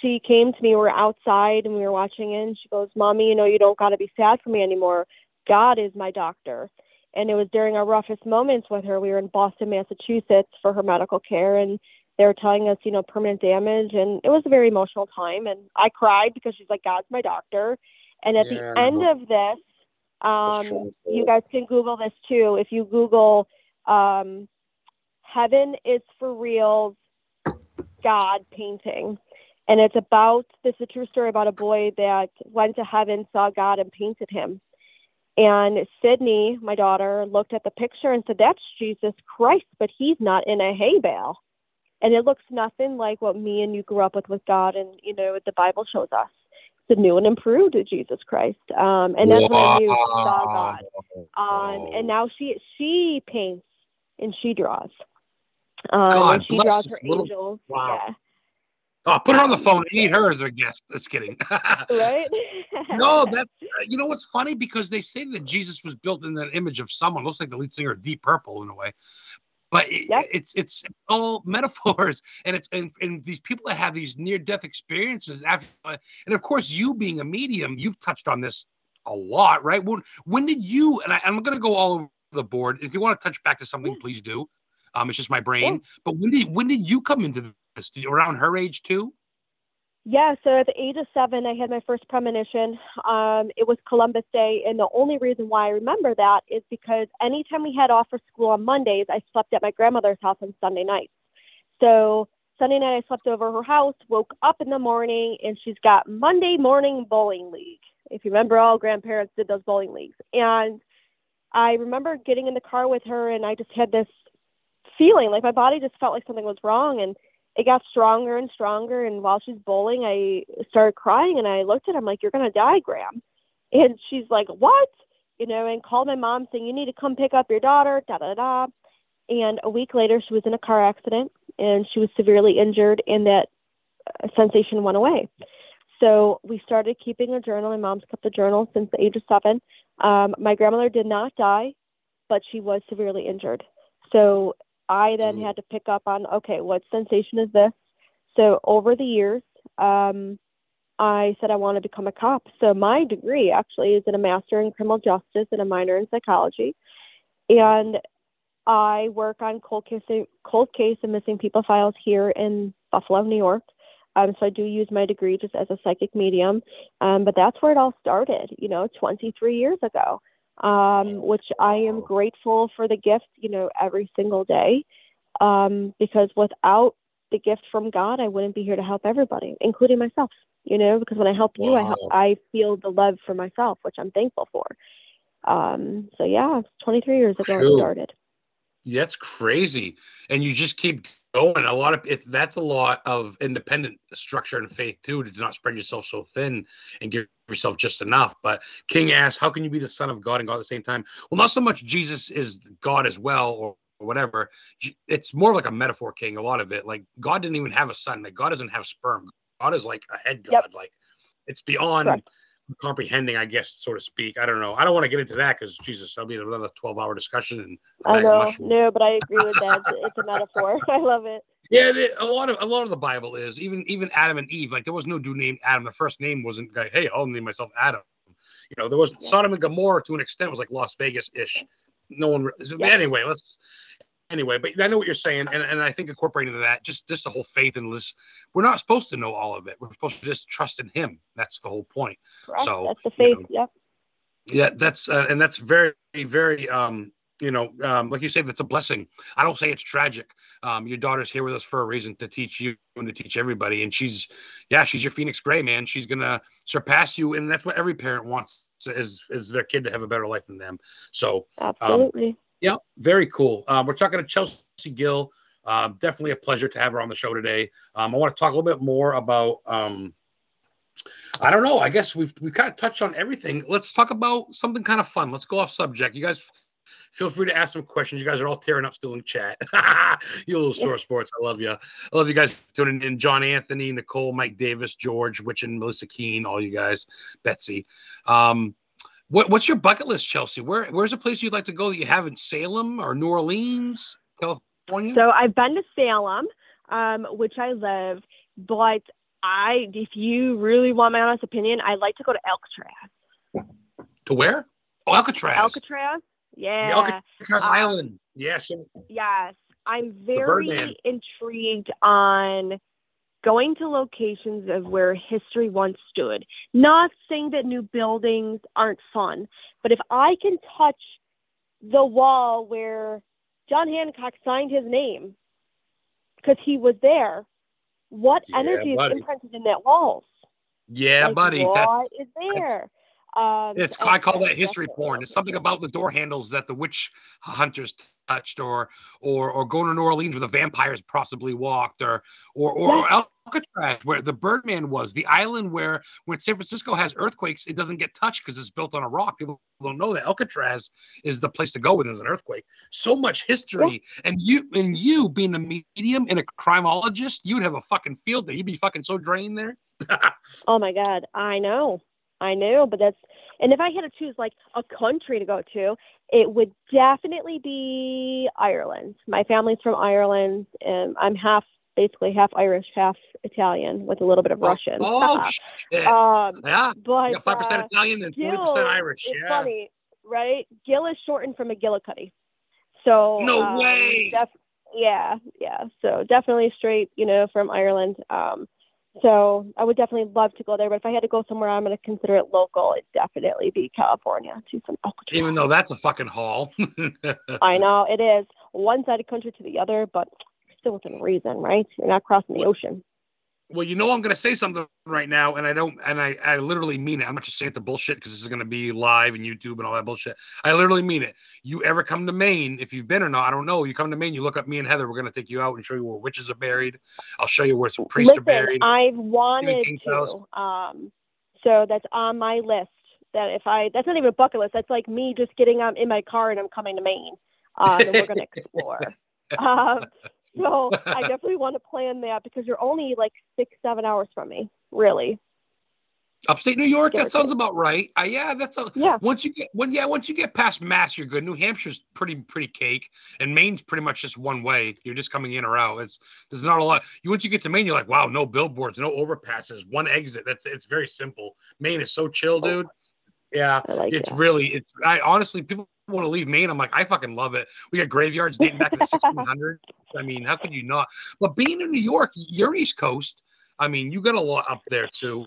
she came to me. We were outside and we were watching it. And she goes, "Mommy, you know you don't got to be sad for me anymore. God is my doctor." And it was during our roughest moments with her. We were in Boston, Massachusetts, for her medical care, and they were telling us, you know, permanent damage, and it was a very emotional time. And I cried because she's like, "God's my doctor." And at Yeah, the end of this, um, you guys can Google this too. If you Google um, "Heaven is for Reals God painting, and it's about this is a true story about a boy that went to heaven, saw God, and painted him. And Sydney, my daughter, looked at the picture and said, "That's Jesus Christ, but he's not in a hay bale." And it looks nothing like what me and you grew up with with God, and you know what the Bible shows us. It's a new and improved Jesus Christ, um, and that's when I knew saw God. Um, and now she she paints and she draws. Um, God she draws her little- angels. wow. Yeah. Oh, put her on the phone. I need her as a guest. That's kidding. Right? no, that's you know what's funny because they say that Jesus was built in the image of someone. Looks like the lead singer of Deep Purple in a way. but it, yep. it's it's all metaphors and it's and, and these people that have these near death experiences after and of course you being a medium you've touched on this a lot right when when did you and I, am going to go all over the board if you want to touch back to something yeah. please do um it's just my brain but when did when did you come into this around her age too yeah, so at the age of seven, I had my first premonition. Um, it was Columbus Day, and the only reason why I remember that is because anytime we had off for school on Mondays, I slept at my grandmother's house on Sunday nights. So Sunday night, I slept over her house, woke up in the morning, and she's got Monday morning bowling league. If you remember, all grandparents did those bowling leagues. And I remember getting in the car with her, and I just had this feeling like my body just felt like something was wrong. And it got stronger and stronger. And while she's bowling, I started crying and I looked at him like, You're going to die, Graham. And she's like, What? You know, and called my mom saying, You need to come pick up your daughter, da da da. And a week later, she was in a car accident and she was severely injured, and that uh, sensation went away. So we started keeping a journal. My mom's kept a journal since the age of seven. Um, my grandmother did not die, but she was severely injured. So I then mm. had to pick up on okay, what sensation is this? So over the years, um, I said I want to become a cop. So my degree actually is in a master in criminal justice and a minor in psychology, and I work on cold case, cold case and missing people files here in Buffalo, New York. Um, so I do use my degree just as a psychic medium, um, but that's where it all started. You know, 23 years ago um, which I am grateful for the gift, you know, every single day. Um, because without the gift from God, I wouldn't be here to help everybody, including myself. You know, because when I help you, wow. I help, I feel the love for myself, which I'm thankful for. Um, so yeah, 23 years ago I started. That's crazy, and you just keep going. A lot of it, that's a lot of independent structure and faith too, to not spread yourself so thin and give yourself just enough. But King asks, how can you be the son of God and God at the same time? Well, not so much Jesus is God as well, or whatever. It's more like a metaphor, King. A lot of it, like God didn't even have a son. Like God doesn't have sperm. God is like a head God. Yep. Like it's beyond. Correct comprehending, I guess, so to speak. I don't know. I don't want to get into that because Jesus, that'll be another twelve-hour discussion. And I know, no, but I agree with that. it's a metaphor. I love it. Yeah, a lot of a lot of the Bible is even even Adam and Eve. Like there was no dude named Adam. The first name wasn't like, hey, I'll name myself Adam. You know, there was yeah. Sodom and Gomorrah to an extent was like Las Vegas ish. No one. Yeah. Anyway, let's anyway, but I know what you're saying, and, and I think incorporating that, just just the whole faith in this, we're not supposed to know all of it. We're supposed to just trust in Him. That's the whole point. Correct. So that's the faith. You know, yep. Yeah, that's uh, and that's very very um you know um, like you say that's a blessing. I don't say it's tragic. Um, your daughter's here with us for a reason to teach you and to teach everybody, and she's yeah she's your Phoenix Gray man. She's gonna surpass you, and that's what every parent wants is is their kid to have a better life than them. So um, absolutely. Um, yeah, very cool. Um, we're talking to Chelsea Gill. Uh, definitely a pleasure to have her on the show today. Um, I want to talk a little bit more about. Um, I don't know. I guess we've we kind of touched on everything. Let's talk about something kind of fun. Let's go off subject. You guys feel free to ask some questions. You guys are all tearing up still in chat. you little sore sports. I love you. I love you guys tuning in. John Anthony, Nicole, Mike Davis, George, Witch, and Melissa Keene. All you guys, Betsy. Um, what, what's your bucket list, Chelsea? Where where's a place you'd like to go that you haven't? Salem or New Orleans, California? So I've been to Salem, um, which I love, but I, if you really want my honest opinion, I'd like to go to Alcatraz. To where? Oh, Alcatraz. Alcatraz. Yeah. The Alcatraz um, Island. Yes. Yes. I'm very intrigued on going to locations of where history once stood. Not saying that new buildings aren't fun, but if I can touch the wall where John Hancock signed his name because he was there, what yeah, energy buddy. is imprinted in that wall? Yeah, like, buddy. What is there? Um, it's I call that history porn. It's something about the door handles that the witch hunters touched, or or or going to New Orleans where the vampires possibly walked, or or or Alcatraz where the Birdman was, the island where when San Francisco has earthquakes, it doesn't get touched because it's built on a rock. People don't know that Alcatraz is the place to go when there's an earthquake. So much history, and you and you being a medium and a criminologist, you'd have a fucking field day. You'd be fucking so drained there. oh my god, I know. I know, but that's And if I had to choose like a country to go to, it would definitely be Ireland. My family's from Ireland, and I'm half, basically half Irish, half Italian, with a little bit of Russian. Oh, um, yeah. but Five percent uh, Italian and forty percent Irish. is Yeah. funny, right? Gill is shortened from McGillicuddy. So No um, way. def- yeah, yeah. So definitely straight, you know, from Ireland. Um, so I would definitely love to go there, but if I had to go somewhere, I'm going to consider it local. It'd definitely be California to some Alcatraz. Even though that's a fucking haul. I know it is one side of country to the other, but still within reason, right? You're not crossing the ocean. Well, you know I'm going to say something right now, and I don't, and I, I literally mean it. I'm not just saying it the bullshit because this is going to be live and YouTube and all that bullshit. I literally mean it. You ever come to Maine, if you've been or not, I don't know. You come to Maine, you look up me and Heather. We're going to take you out and show you where witches are buried. I'll show you where some priests are Listen, buried. I've wanted to. Um, so that's on my list. That if I, that's not even a bucket list. That's like me just getting um, in my car and I'm coming to Maine, um, and we're going to explore. um, so I definitely want to plan that because you're only like six, seven hours from me, really. Upstate New York, that sounds about right. Uh, yeah, that's a, Yeah. once you get when yeah once you get past Mass, you're good. New Hampshire's pretty pretty cake, and Maine's pretty much just one way. You're just coming in or out. It's there's not a lot. You once you get to Maine, you're like, wow, no billboards, no overpasses, one exit. That's it's very simple. Maine is so chill, dude. Yeah, like it's that. really it's. I honestly people want to leave Maine. I'm like, I fucking love it. We got graveyards dating back to the 1600s. I mean, how could you not? But being in New York, you're East Coast. I mean, you got a lot up there too.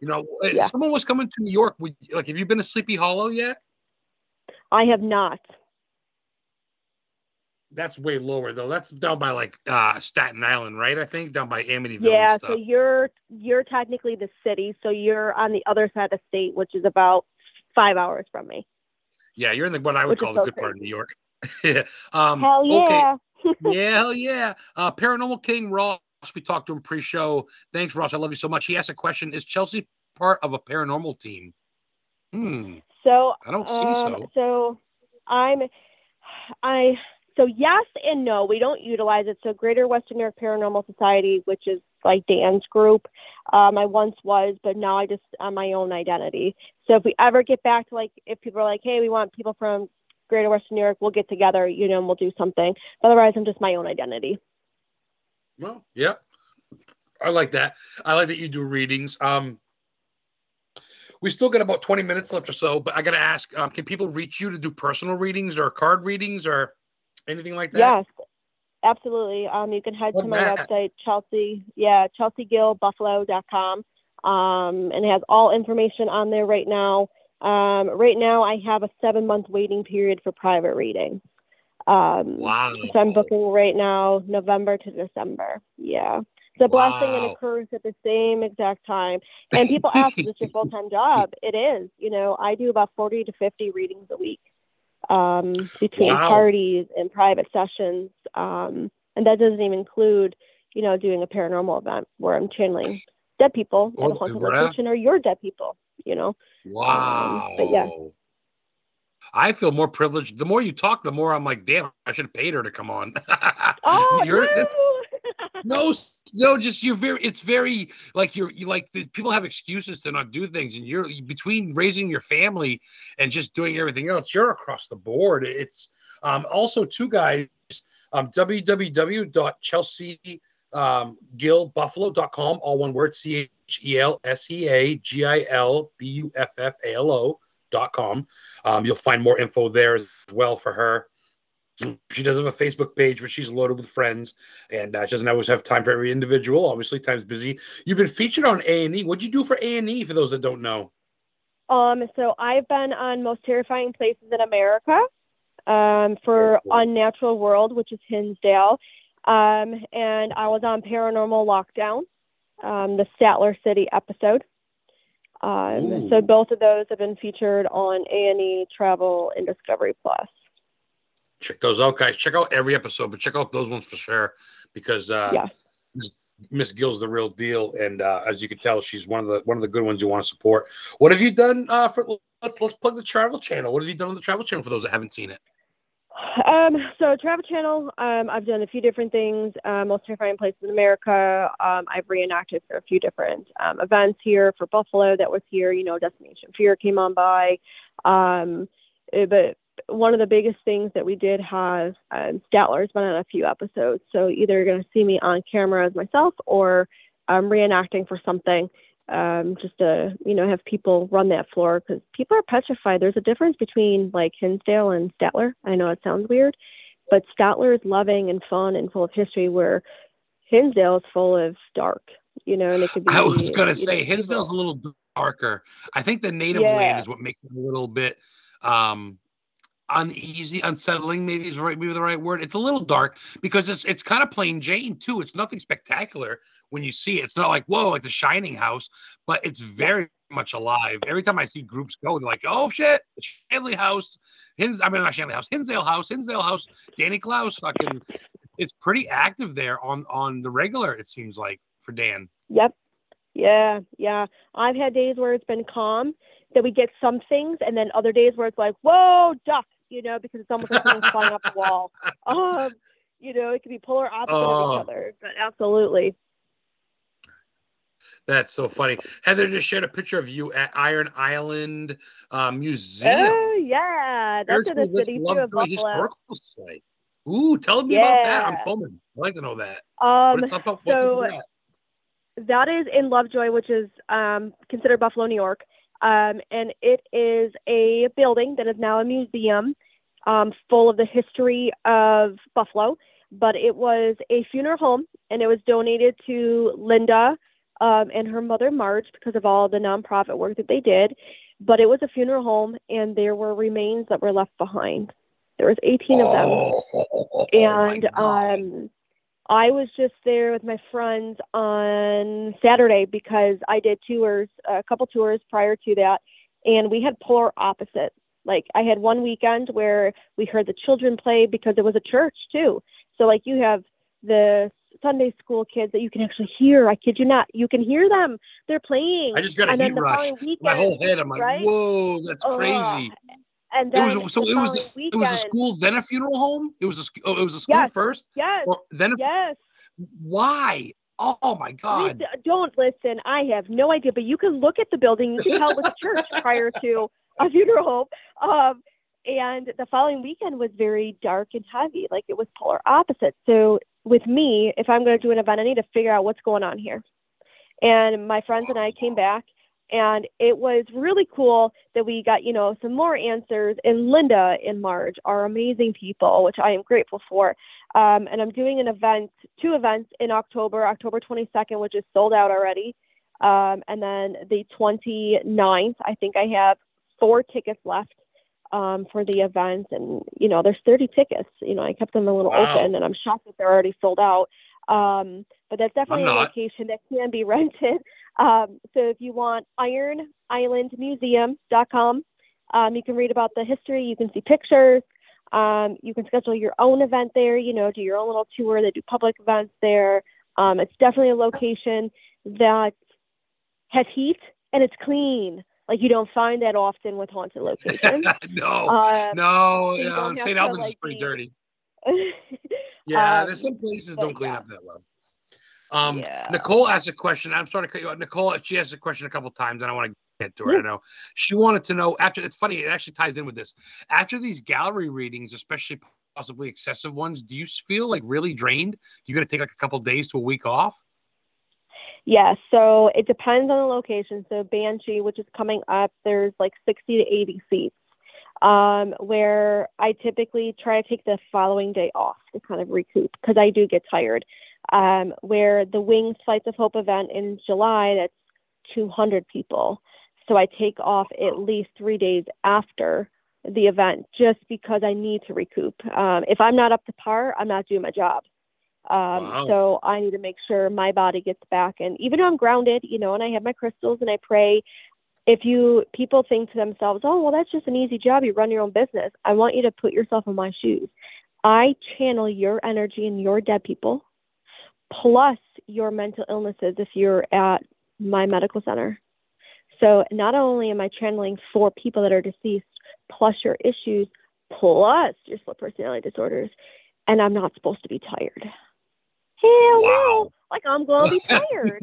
You know, if Yeah. someone was coming to New York, would like, have you been to Sleepy Hollow yet? I have not. That's way lower though. That's down by like uh Staten Island, right? I think down by Amityville. Yeah, so you're you're technically the city, so you're on the other side of the state, which is about five hours from me. yeah, you're in the what I would which call the so good part of New York. yeah. Um, Hell Okay. yeah! yeah, hell yeah. Uh, Paranormal King Ross, we talked to him pre-show. Thanks, Ross. I love you so much. He asked a question: Is Chelsea part of a paranormal team? Hmm. So I don't see um, so. so I'm I so yes and no. We don't utilize it. So Greater Western New York Paranormal Society, which is like Dan's group, um, I once was, but now I just on my own identity. So if we ever get back to like if people are like, hey, we want people from Greater Western New York, we'll get together, you know, and we'll do something. Otherwise, I'm just my own identity. Well, yeah. I like that. I like that you do readings. Um, we still got about 20 minutes left or so, but I got to ask um, can people reach you to do personal readings or card readings or anything like that? Yes, absolutely. Um, you can head Oh, to my Matt. website, Chelsea, yeah, chelseagillbuffalo.com. Um, and it has all information on there right now. Um, right now, I have a seven month waiting period for private reading. Um, Wow. So I'm booking right now, November to December. Yeah. The blessing and Wow. a curse at the same exact time. And people ask, is this your full time job? It is. You know, I do about 40 to 50 readings a week um, between Wow. parties and private sessions. Um, and that doesn't even include, you know, doing a paranormal event where I'm channeling dead people at Oh, a haunted location or your dead people, you know. Wow. Um, but yeah. I feel more privileged. The more you talk, the more I'm like, damn, I should have paid her to come on. Oh, You're- that's- no! no, just you're very. It's very like you're you like the, people have excuses to not do things, and you're between raising your family and just doing everything else. You're across the board. It's um, also two guys. Um, www.chelsea um, all one word, C H E L S E A G I L B U F F A L O dot com. Um, you'll find more info there as well for her. She does have a Facebook page, but she's loaded with friends, and uh, she doesn't always have time for every individual. Obviously, time's busy. You've been featured on A and E. What'd you do for A and E? For those that don't know, Um, so I've been on Most Terrifying Places in America um, for cool. Unnatural World, which is Hinsdale. Um, and I was on Paranormal Lockdown, um, the Statler City episode. Um, so both of those have been featured on A&E Travel and Discovery Plus. Check those out, guys. Check out every episode, but check out those ones for sure because uh, Yeah. Miss- Gill's the real deal, and uh, as you can tell, she's one of the one of the good ones you want to support. What have you done uh, for? Let's let's plug the Travel Channel. What have you done on the Travel Channel for those that haven't seen it? Um, so Travel Channel, um, I've done a few different things. Uh, Most Terrifying Places in America. Um, I've reenacted for a few different um, events here for Buffalo that was here. You know, Destination Fear came on by. Um, eh, but one of the biggest things that we did have, um, Statler's been on a few episodes. So either you're going to see me on camera as myself or um, reenacting for something um, just to you know have people run that floor because people are petrified. There's a difference between like Hinsdale and Statler. I know it sounds weird, but Statler is loving and fun and full of history, where Hinsdale is full of dark. You know, and it could be. I was gonna say know, Hinsdale's a little darker. I think the native yeah. land is what makes it a little bit um uneasy, unsettling. Maybe is right, maybe the right word. It's a little dark because it's it's kind of plain Jane too. It's nothing spectacular when you see it. It's not like whoa, like the Shining House, but it's very much alive. Every time I see groups go, they're like, oh shit, Shanley House, Hins. I mean not Shanley House, Hinsdale House, Hinsdale House, Danny Klaus. Fucking, it's pretty active there on on the regular. It seems like for Dan. Yep. Yeah, yeah. I've had days where it's been calm that we get some things, and then other days where it's like, whoa, duck, you know, because it's almost like someone's flying up the wall. Um, you know, it could be polar opposite oh. of each oh. other, but absolutely. That's so funny. Heather just shared a picture of you at Iron Island uh, Museum. Oh yeah, that's in the city too of Buffalo. Site. Ooh, tell me yeah. about that. I'm filming. I'd like to know that. Um, what's up, what's so that? that is in Lovejoy, which is um, considered Buffalo, New York. Um, and it is a building that is now a museum um, full of the history of Buffalo. But it was a funeral home, and it was donated to Linda um, and her mother Marge because of all the nonprofit work that they did. But it was a funeral home, and there were remains that were left behind. There was 18 of them, oh, and um, I was just there with my friends on Saturday because I did tours, a couple tours prior to that, and we had polar opposites. Like I had one weekend where we heard the children play because it was a church too. So like you have the Sunday school kids that you can actually hear. I kid you not, you can hear them. They're playing. I just got a and heat rush. Weekend, My whole head. I'm like, right? whoa, that's oh, crazy. And then it was so it was weekend, it was a school then a funeral home. It was a oh, it was a school yes, first. Yes. Or then a, yes. Why? Oh my God! Don't listen. I have no idea, but you can look at the building. You can tell it was a church prior to a funeral home. Um, and the following weekend was very dark and heavy, like it was polar opposite. So with me, if I'm going to do an event, I need to figure out what's going on here. And my friends and I came back and it was really cool that we got, you know, some more answers. And Linda and Marge are amazing people, which I am grateful for. Um, and I'm doing an event, two events in October, October 22nd, which is sold out already. Um, and then the 29th, I think I have four tickets left um, for the event. And, you know, there's 30 tickets. You know, I kept them a little wow. open and I'm shocked that they're already sold out. Um, but that's definitely a location that can be rented. Um, so if you want iron ironislandmuseum.com, um, you can read about the history, you can see pictures, um, you can schedule your own event there, you know, do your own little tour. They do public events there. Um, it's definitely a location that has heat and it's clean. Like you don't find that often with haunted locations. no, um, no, no. St. Albans like, is pretty dirty. yeah, um, there's some places don't clean yeah. up that well. Um, yeah. Nicole asked a question. I'm sorry to cut you off. Nicole, she asked a question a couple times, and I want to get to her. I know she wanted to know after. It's funny. It actually ties in with this. After these gallery readings, especially possibly excessive ones, do you feel like really drained? You going to take like a couple days to a week off? Yeah, so it depends on the location. So Banshee, which is coming up, there's like 60 to 80 seats. Um, where I typically try to take the following day off to kind of recoup because I do get tired um, where the Wings Flights of Hope event in July, that's 200 people. So I take off at least three days after the event just because I need to recoup. Um, if I'm not up to par, I'm not doing my job. Um, wow. So I need to make sure my body gets back. And even though I'm grounded, you know, and I have my crystals and I pray, if you people think to themselves, oh, well, that's just an easy job. You run your own business. I want you to put yourself in my shoes. I channel your energy and your dead people plus your mental illnesses if you're at my medical center. So not only am I channeling for people that are deceased, plus your issues, plus your split personality disorders, and I'm not supposed to be tired. Hell Wow. no! Like I'm gonna be tired.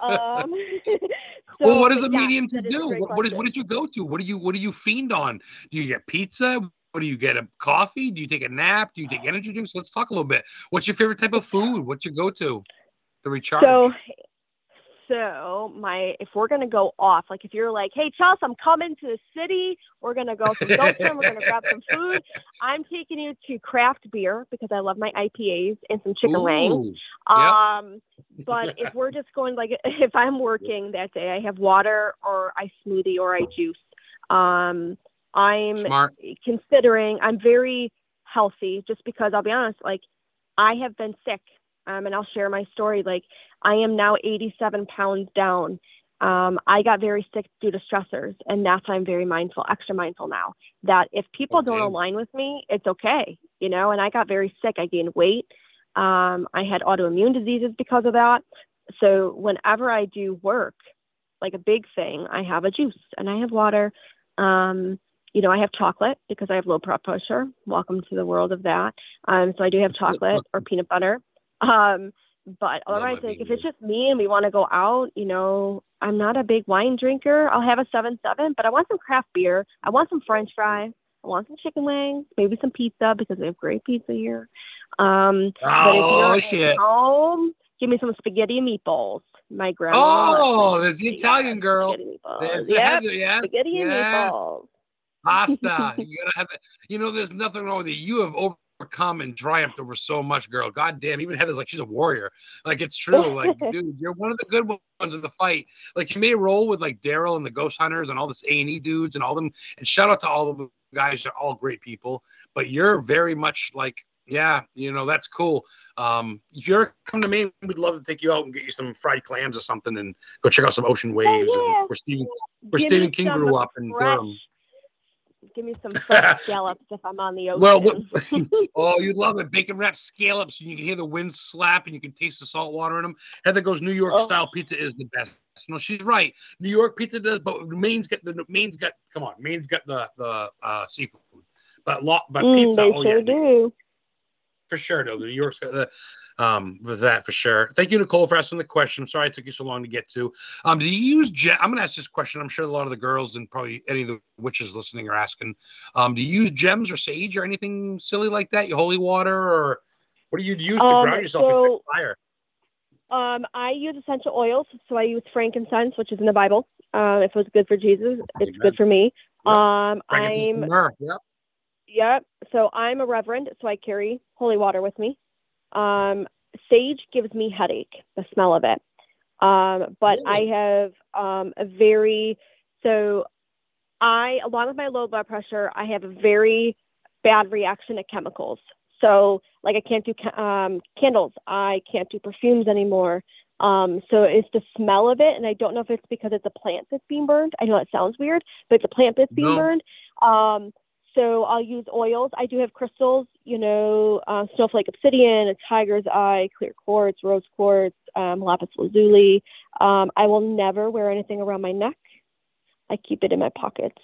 um, well, what so, a yeah, medium to is do? What, what is what is your go to? What do you what do you fiend on? Do you get pizza? What do you get? A coffee? Do you take a nap? Do you take energy drinks? Let's talk a little bit. What's your favorite type of food? What's your go to to recharge? So, so my if we're gonna go off, like if you're like, hey Chelsea, I'm coming to the city, we're gonna go some Goshen, we're gonna grab some food. I'm taking you to craft beer because I love my IPAs and some chicken wings. Ooh. Um, but if we're just going like if I'm working that day, I have water or I smoothie or I juice. Um, I'm smart. considering I'm very healthy just because I'll be honest, like I have been sick. Um, and I'll share my story. Like I am now 87 pounds down. Um, I got very sick due to stressors, and that's why I'm very mindful, extra mindful now. That if people don't align with me, it's okay, you know. And I got very sick. I gained weight. Um, I had autoimmune diseases because of that. So whenever I do work, like a big thing, I have a juice and I have water. Um, you know, I have chocolate because I have low blood pressure. Welcome to the world of that. Um, so I do have chocolate or peanut butter. Um, but otherwise, like if it's just me and we want to go out, you know, I'm not a big wine drinker. I'll have a seven seven, but I want some craft beer. I want some French fries. I want some chicken wings, maybe some pizza because we have great pizza here. Um, but if Oh you're shit! at home, give me some spaghetti and meatballs. My grandma. Oh, there's the Italian girl. Spaghetti meatballs. There's the Yep, yes, spaghetti and yes. meatballs. pasta. you gotta have it. You know, there's nothing wrong with you. You have overcome and triumphed over so much, girl. God damn, even Heather's like she's a warrior. Like it's true. Like, dude, you're one of the good ones of the fight. Like you may roll with like Daryl and the Ghost Hunters and all this A and E dudes and all them. And shout out to all the guys. They're all great people. But you're very much like. Yeah, you know that's cool. Um, if you ever come to Maine, we'd love to take you out and get you some fried clams or something, and go check out some ocean waves. Yeah. And where Stephen, where Give Stephen King grew up in fresh- Durham. Give me some fresh scallops if I'm on the ocean. Well, what, oh, you'd love it. Bacon wrapped scallops, and you can hear the wind slap, and you can taste the salt water in them. Heather goes, New York Oh. style pizza is the best. No, she's right. New York pizza does, but Maine's got the Maine's got. Come on, Maine's got the the uh, seafood, but lot but Mm, pizza. they oh sure yeah, do. for sure. No, New York's got the um with that for sure. Thank you, Nicole, for asking the question. I'm sorry it took you so long to get to. Um, do you use? I'm gonna ask this question. I'm sure a lot of the girls and probably any of the witches listening are asking. Um, do you use gems or sage or anything silly like that? You holy water or what do you use to Um, ground yourself so- fire? Um, I use essential oils, so I use frankincense, which is in the Bible. Um, if it was good for Jesus, it's Amen. good for me. Yep. Um, I'm. Yep. Yep. So I'm a reverend, so I carry holy water with me. Um, sage gives me headache, the smell of it. Um, but I have um, a very so I, along with my low blood pressure, I have a very bad reaction to chemicals. So like I can't do um, candles, I can't do perfumes anymore. Um, so it's the smell of it, and I don't know if it's because it's a plant that's being burned. I know that sounds weird, but it's a plant that's being No. burned. Um, so I'll use oils. I do have crystals, you know, uh, snowflake obsidian, a tiger's eye, clear quartz, rose quartz, um, lapis lazuli. Um, I will never wear anything around my neck. I keep it in my pockets.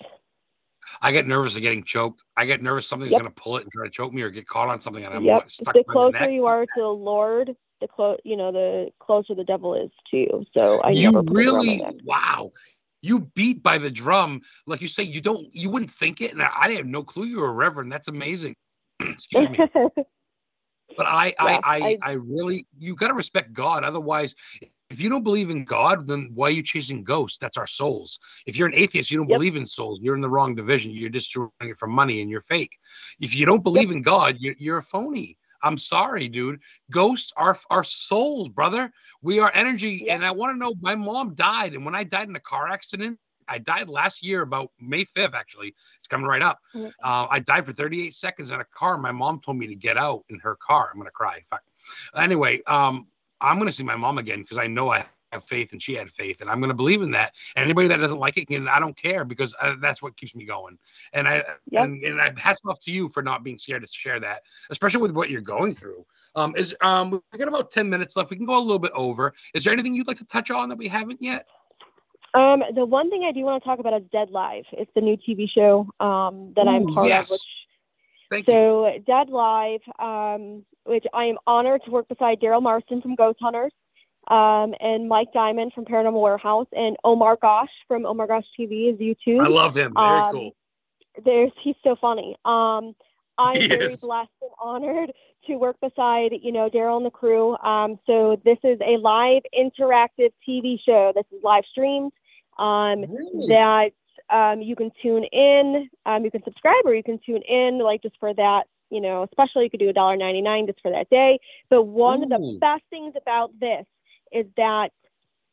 I get nervous of getting choked. I get nervous something's Yep. gonna pull it and try to choke me or get caught on something and I'm yep. stuck The closer you are to the Lord, the clo- you know, the closer the devil is to you. So I you never put it around my really wow you beat by the drum like you say you don't you wouldn't think it and i, I have no clue you were a reverend that's amazing excuse me. But I, I Yeah, i I- i really you got to respect god. Otherwise if you don't believe in god then why are you chasing ghosts? That's our souls. If you're an atheist you don't Yep. believe in souls. You're in the wrong division. You're just doing it for money and you're fake. If you don't believe in god you're, you're a phony. I'm sorry dude. Ghosts are our souls brother. We are energy Yeah. and i want to know my mom died and when i died in a car accident i died last year about may 5th actually it's coming right up uh, I died for 38 seconds in a car. My mom told me to get out in her car. I'm gonna cry. Fuck. Anyway, um, I'm gonna see my mom again because I know I have faith and she had faith, and I'm gonna believe in that. And anybody that doesn't like it, can, I don't care because uh, that's what keeps me going. And I Yep. and, and I hats off to you for not being scared to share that, especially with what you're going through. Um, is um, we got about 10 minutes left. We can go a little bit over. Is there anything you'd like to touch on that we haven't yet? Um, the one thing I do want to talk about is Dead Live. It's the new TV show um, that I'm part yes. of, which Thank you. So Dead Live, um, which I am honored to work beside Daryl Marston from Ghost Hunters, um, and Mike Diamond from Paranormal Warehouse, and Omar Gosh from Omar Gosh TV is YouTube. I love him. Very Um, cool. There's he's so funny. Um, I'm He very blessed and honored to work beside you know Daryl and the crew. Um, so this is a live interactive TV show. This is live streamed. Um, Really? that um, you can tune in. Um, you can subscribe or you can tune in, like just for that, you know, especially you could do $1.99 just for that day. But one of the best things about this is that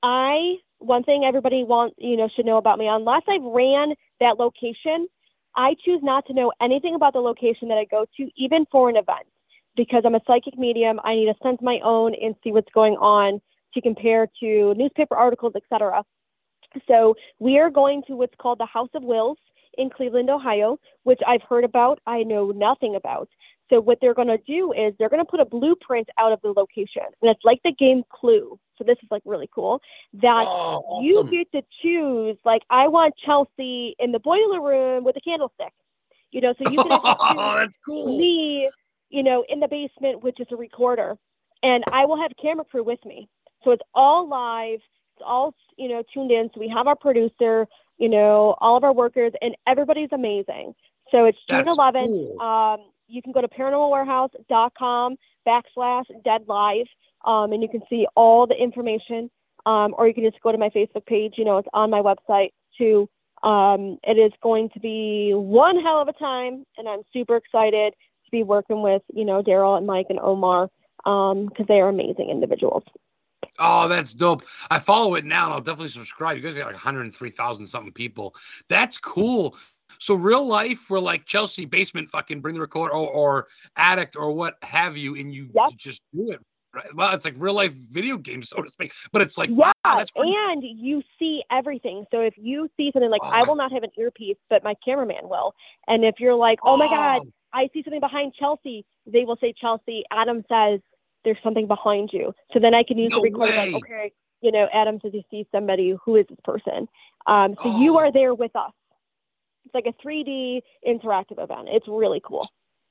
I, one thing everybody wants, you know, should know about me, unless I've ran that location, I choose not to know anything about the location that I go to, even for an event, because I'm a psychic medium. I need to sense my own and see what's going on to compare to newspaper articles, etc. So we are going to what's called the House of Wills in Cleveland, Ohio, which I've heard about. I know nothing about. So what they're going to do is they're going to put a blueprint out of the location, and it's like the game Clue. So this is like really cool that Oh, you get to choose. Like I want Chelsea in the boiler room with a candlestick. You know, so you can oh, that's cool. me, you know, in the basement, which is a recorder, and I will have camera crew with me. So it's all live. It's all you know tuned in. So we have our producer, you know, all of our workers, and everybody's amazing. So it's June That's 11th. cool. Um, you can go to paranormalwarehouse.com backslash dead live, um, and you can see all the information. Um, or you can just go to my Facebook page. You know, it's on my website too. Um, it is going to be one hell of a time, and I'm super excited to be working with you know Daryl and Mike and Omar because they are amazing individuals. Oh, that's dope. I follow it now and I'll definitely subscribe. You guys got like 103,000 something people. That's cool. So real life, we're like Chelsea basement, fucking bring the recorder or, or addict or what have you, and you Yep. just do it. Right? Well, it's like real life video games, so to speak. But it's like, yeah, wow, and you see everything. So if you see something like I Oh. will not have an earpiece, but my cameraman will. And if you're like, oh my god, oh. I see something behind Chelsea, they will say Chelsea. Adam says there's something behind you. So then I can use No the recorder like, okay, you know, Adam says he sees somebody. Who is this person? Um, so you Oh. are there with us. It's like a 3D interactive event. It's really cool.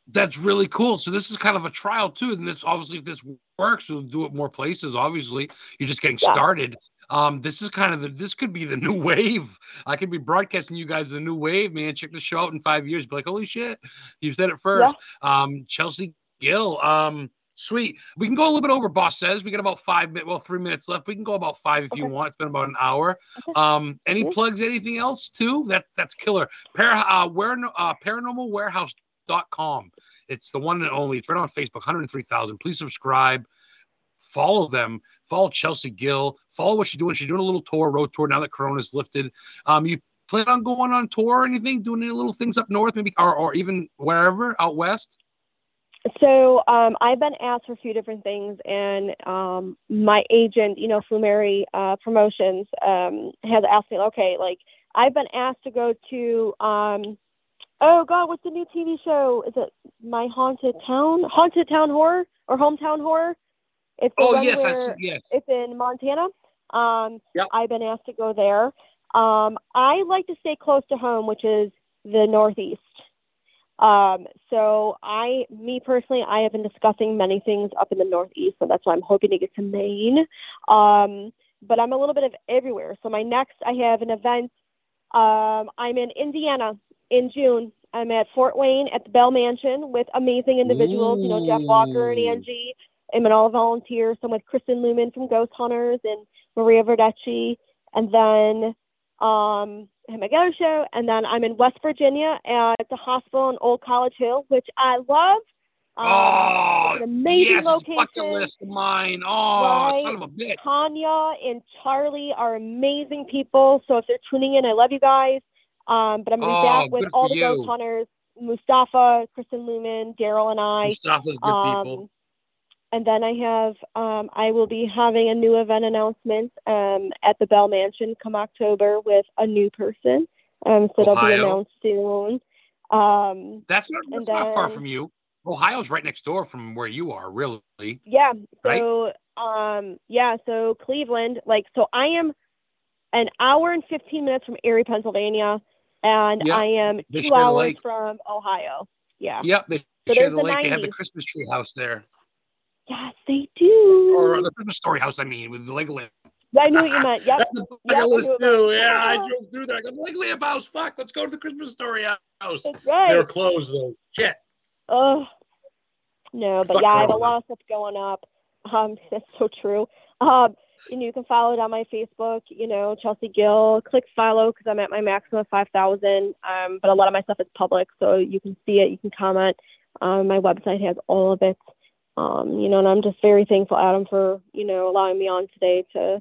That's really cool. So this is kind of a trial too. And this obviously, if this works, we'll do it more places. Obviously, you're just getting Yeah. started. Um, this is kind of the this could be the new wave. I could be broadcasting you guys the new wave, man. Check the show out in five years. Be like, holy shit, you said it first. Um, Chelsea Gill. Um, sweet. We can go a little bit over. Boss says we got about five minutes. Well, three minutes left. We can go about five if you want. It's been about an hour. Okay. Um, any plugs? Anything else too? That's that's killer. Para, uh, where, uh, paranormalwarehouse.com. It's the one and only. It's right on Facebook, 103,000. Please subscribe. Follow them. Follow Chelsea Gill. Follow what she's doing. She's doing a little tour, road tour now that Corona's lifted. Um, you plan on going on tour or anything? Doing any little things up north, maybe, or, or even wherever out west? So um, I've been asked for a few different things, and um, my agent, you know, Flumeri uh, Promotions, um, has asked me, okay, like I've been asked to go to, um, oh God, what's the new TV show? Is it My Haunted Town? Haunted Town Horror or Hometown Horror? It's Oh yes, I where- see. Yes. it's in Montana. Um, Yep. I've been asked to go there. Um, I like to stay close to home, which is the Northeast. Um, so I, me personally, I have been discussing many things up in the Northeast, so that's why I'm hoping to get to Maine. Um, but I'm a little bit of everywhere. So my next, I have an event. Um, I'm in Indiana in June. I'm at Fort Wayne at the Bell Mansion with amazing individuals. You know, Jeff Walker and Angie. I'm an all volunteer. So I'm with Kristen Luman from Ghost Hunters and Maria Verdecci. And then um, Have my show. And then I'm in West Virginia at the hospital in Old College Hill, which I love. Um, oh, amazing yes, it's bucket location. list of mine. Oh, Right. son of a bitch. Tanya and Charlie are amazing people. So if they're tuning in, I love you guys. Um, but I'm going to be Oh, back with all the you. ghost hunters Mustafa, Kristen Luman, Daryl, and I. Mustafa's good people. And then I have, um, I will be having a new event announcement um, at the Bell Mansion come October with a new person. Um, so it'll be announced soon. Um, That's not, that's and not far from you. Ohio's right next door from where you are, really. yeah. Right? So, um, yeah. So Cleveland, like, so I am an hour and 15 minutes from Erie, Pennsylvania, and Yeah, I am two hours from Ohio. Yeah. Yep, they So share the the lake. They have the Christmas tree house there, Yes, they do. or the Christmas story house. I mean, with the leg lamp. I knew what you meant. Yep. That's the Yep, bucket I list knew too. Yeah, I drove through there. I go, leg lamp house. Fuck, let's go to the Christmas story house. That's They're closed though. Shit. Oh no, but Fuck yeah, I have a lot of stuff going up. Um, that's so true. Um, and you can follow it on my Facebook. You know, Chelsea Gill. Click follow because I'm at my maximum of five thousand. Um, but a lot of my stuff is public, so you can see it. You can comment. Um, my website has all of it. Um, you know, and I'm just very thankful, Adam, for you know allowing me on today to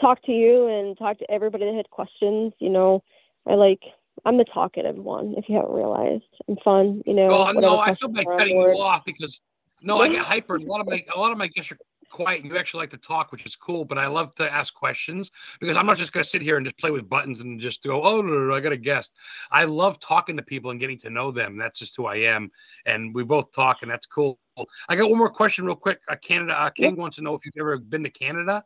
talk to you and talk to everybody that had questions. You know, I like I'm the talkative one, if you haven't realized. I'm fun, you know. Oh no, I feel like cutting you off because no, I get hyper. A lot of my a lot of my guests are quiet. and You actually like to talk, which is cool. But I love to ask questions because I'm not just gonna sit here and just play with buttons and just go, oh, no, no, no, I got a guest. I love talking to people and getting to know them. That's just who I am, and we both talk, and that's cool. I got one more question, real quick. Uh, Canada uh, King wants to know if you've ever been to Canada.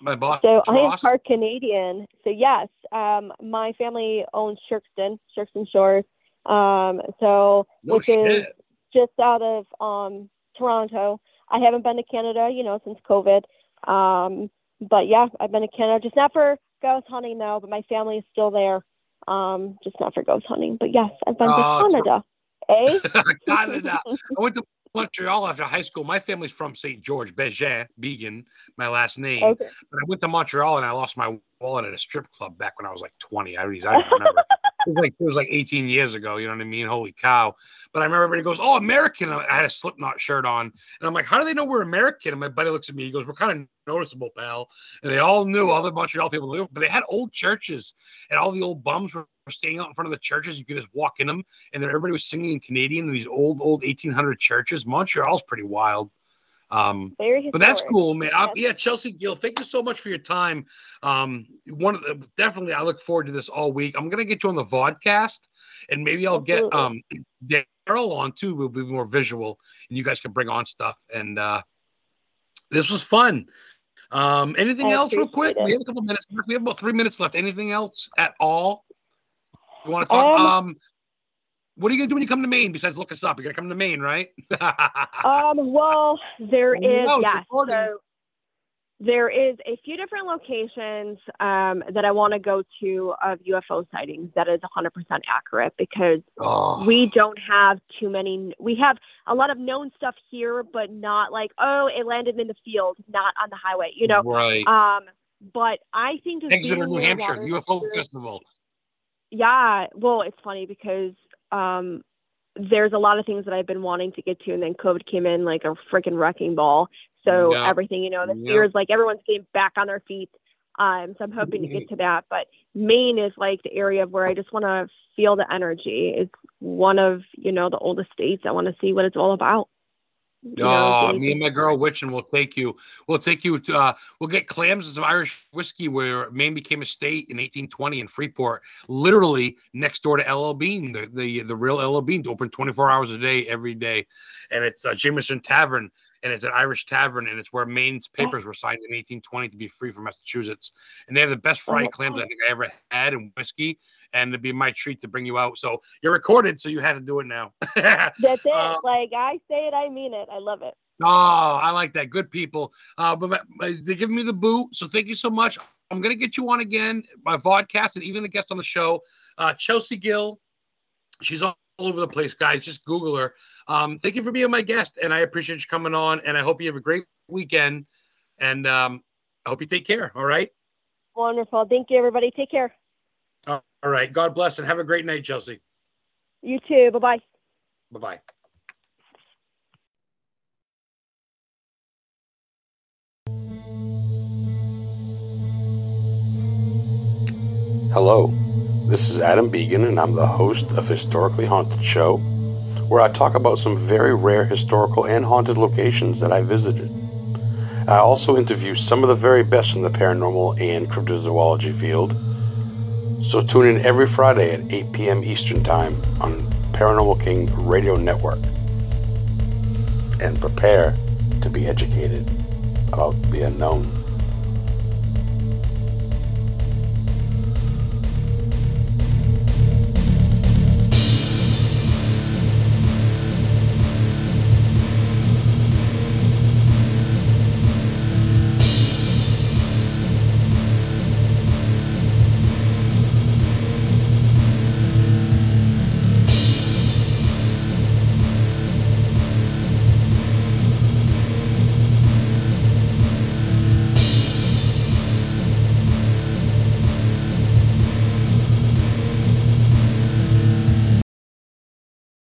My boss, So I am part Canadian. So yes, um, my family owns Sherkston, Sherkston Shores. Um, so No which is just out of um, Toronto. I haven't been to Canada, you know, since COVID. Um, but yeah, I've been to Canada, just not for ghost hunting though. But my family is still there, um, just not for ghost hunting. But yes, I've been Oh, to Canada. Eh? Canada. I went to Montreal after high school. My family's from St. George, Bejan, Began, my last name. okay. But I went to Montreal and I lost my wallet at a strip club back when I was like 20. I, I don't remember. it, was like, it was like 18 years ago. You know what I mean? Holy cow. But I remember everybody goes, Oh, American. I had a Slipknot shirt on. And I'm like, How do they know we're American? And my buddy looks at me. He goes, We're kind of noticeable, pal. And they all knew, all the Montreal people knew. But they had old churches and all the old bums were staying out in front of the churches. You could just walk in them. And then everybody was singing in Canadian in these old, old 1800 churches. Montreal's pretty wild. Um, but that's cool, man. Yes. yeah, Chelsea Gill, thank you so much for your time. Um, one of the, definitely, I look forward to this all week. I'm gonna get you on the vodcast, and maybe I'll get um Daryl on too. We'll be more visual, and you guys can bring on stuff. And uh, this was fun. Um, anything I else, real quick? it. We have a couple minutes. We have about three minutes left. Anything else at all? You want to talk? Um, Um, what are you gonna do when you come to Maine? Besides look us up, you're gonna come to Maine, right? Um, well, there Oh, is, no, yes. So there is a few different locations um, that I want to go to of UFO sightings that is 100% accurate because oh, we don't have too many. We have a lot of known stuff here, but not like, oh, it landed in the field, not on the highway, you know. right. Um, but I think Exeter, New Hampshire, UFO Festival. yeah, well, it's funny because um, there's a lot of things that I've been wanting to get to, and then COVID came in like a freaking wrecking ball. So Yeah. everything, you know, the Yeah. is like everyone's getting back on their feet. Um, so I'm hoping to get to that. But Maine is like the area where I just want to feel the energy. It's one of you know the oldest states. I want to see what it's all about. You know, Oh, so me and my girl Witchin will take you. We'll take you to. Uh, we'll get clams and some Irish whiskey where Maine became a state in 1820 in Freeport, literally next door to LL Bean, the the, the real LL Bean, open 24 hours a day every day, and it's uh, Jameson Tavern, and it's an Irish tavern, and it's where Maine's papers were signed in 1820 to be free from Massachusetts, and they have the best fried Oh, clams I think I ever had and whiskey, and it'd be my treat to bring you out. So you're recorded, so you have to do it now. That's it. Uh, like I say it, I mean it. I love it. Oh, I like that. Good people. Uh, but, but- they're giving me the boot. So thank you so much. I'm going to get you on again, my vodcast, and even the guest on the show, uh, Chelsea Gill. She's all over the place, guys. Just Google her. Um, thank you for being my guest, and I appreciate you coming on. And I hope you have a great weekend. And um, I hope you take care. All right. Wonderful. Thank you, everybody. Take care. All right. God bless and have a great night, Chelsea. You too. Bye bye. Bye bye. Hello, this is Adam Began, and I'm the host of Historically Haunted Show, where I talk about some very rare historical and haunted locations that I visited. I also interview some of the very best in the paranormal and cryptozoology field. So tune in every Friday at 8 p.m. Eastern Time on Paranormal King Radio Network. And prepare to be educated about the unknown.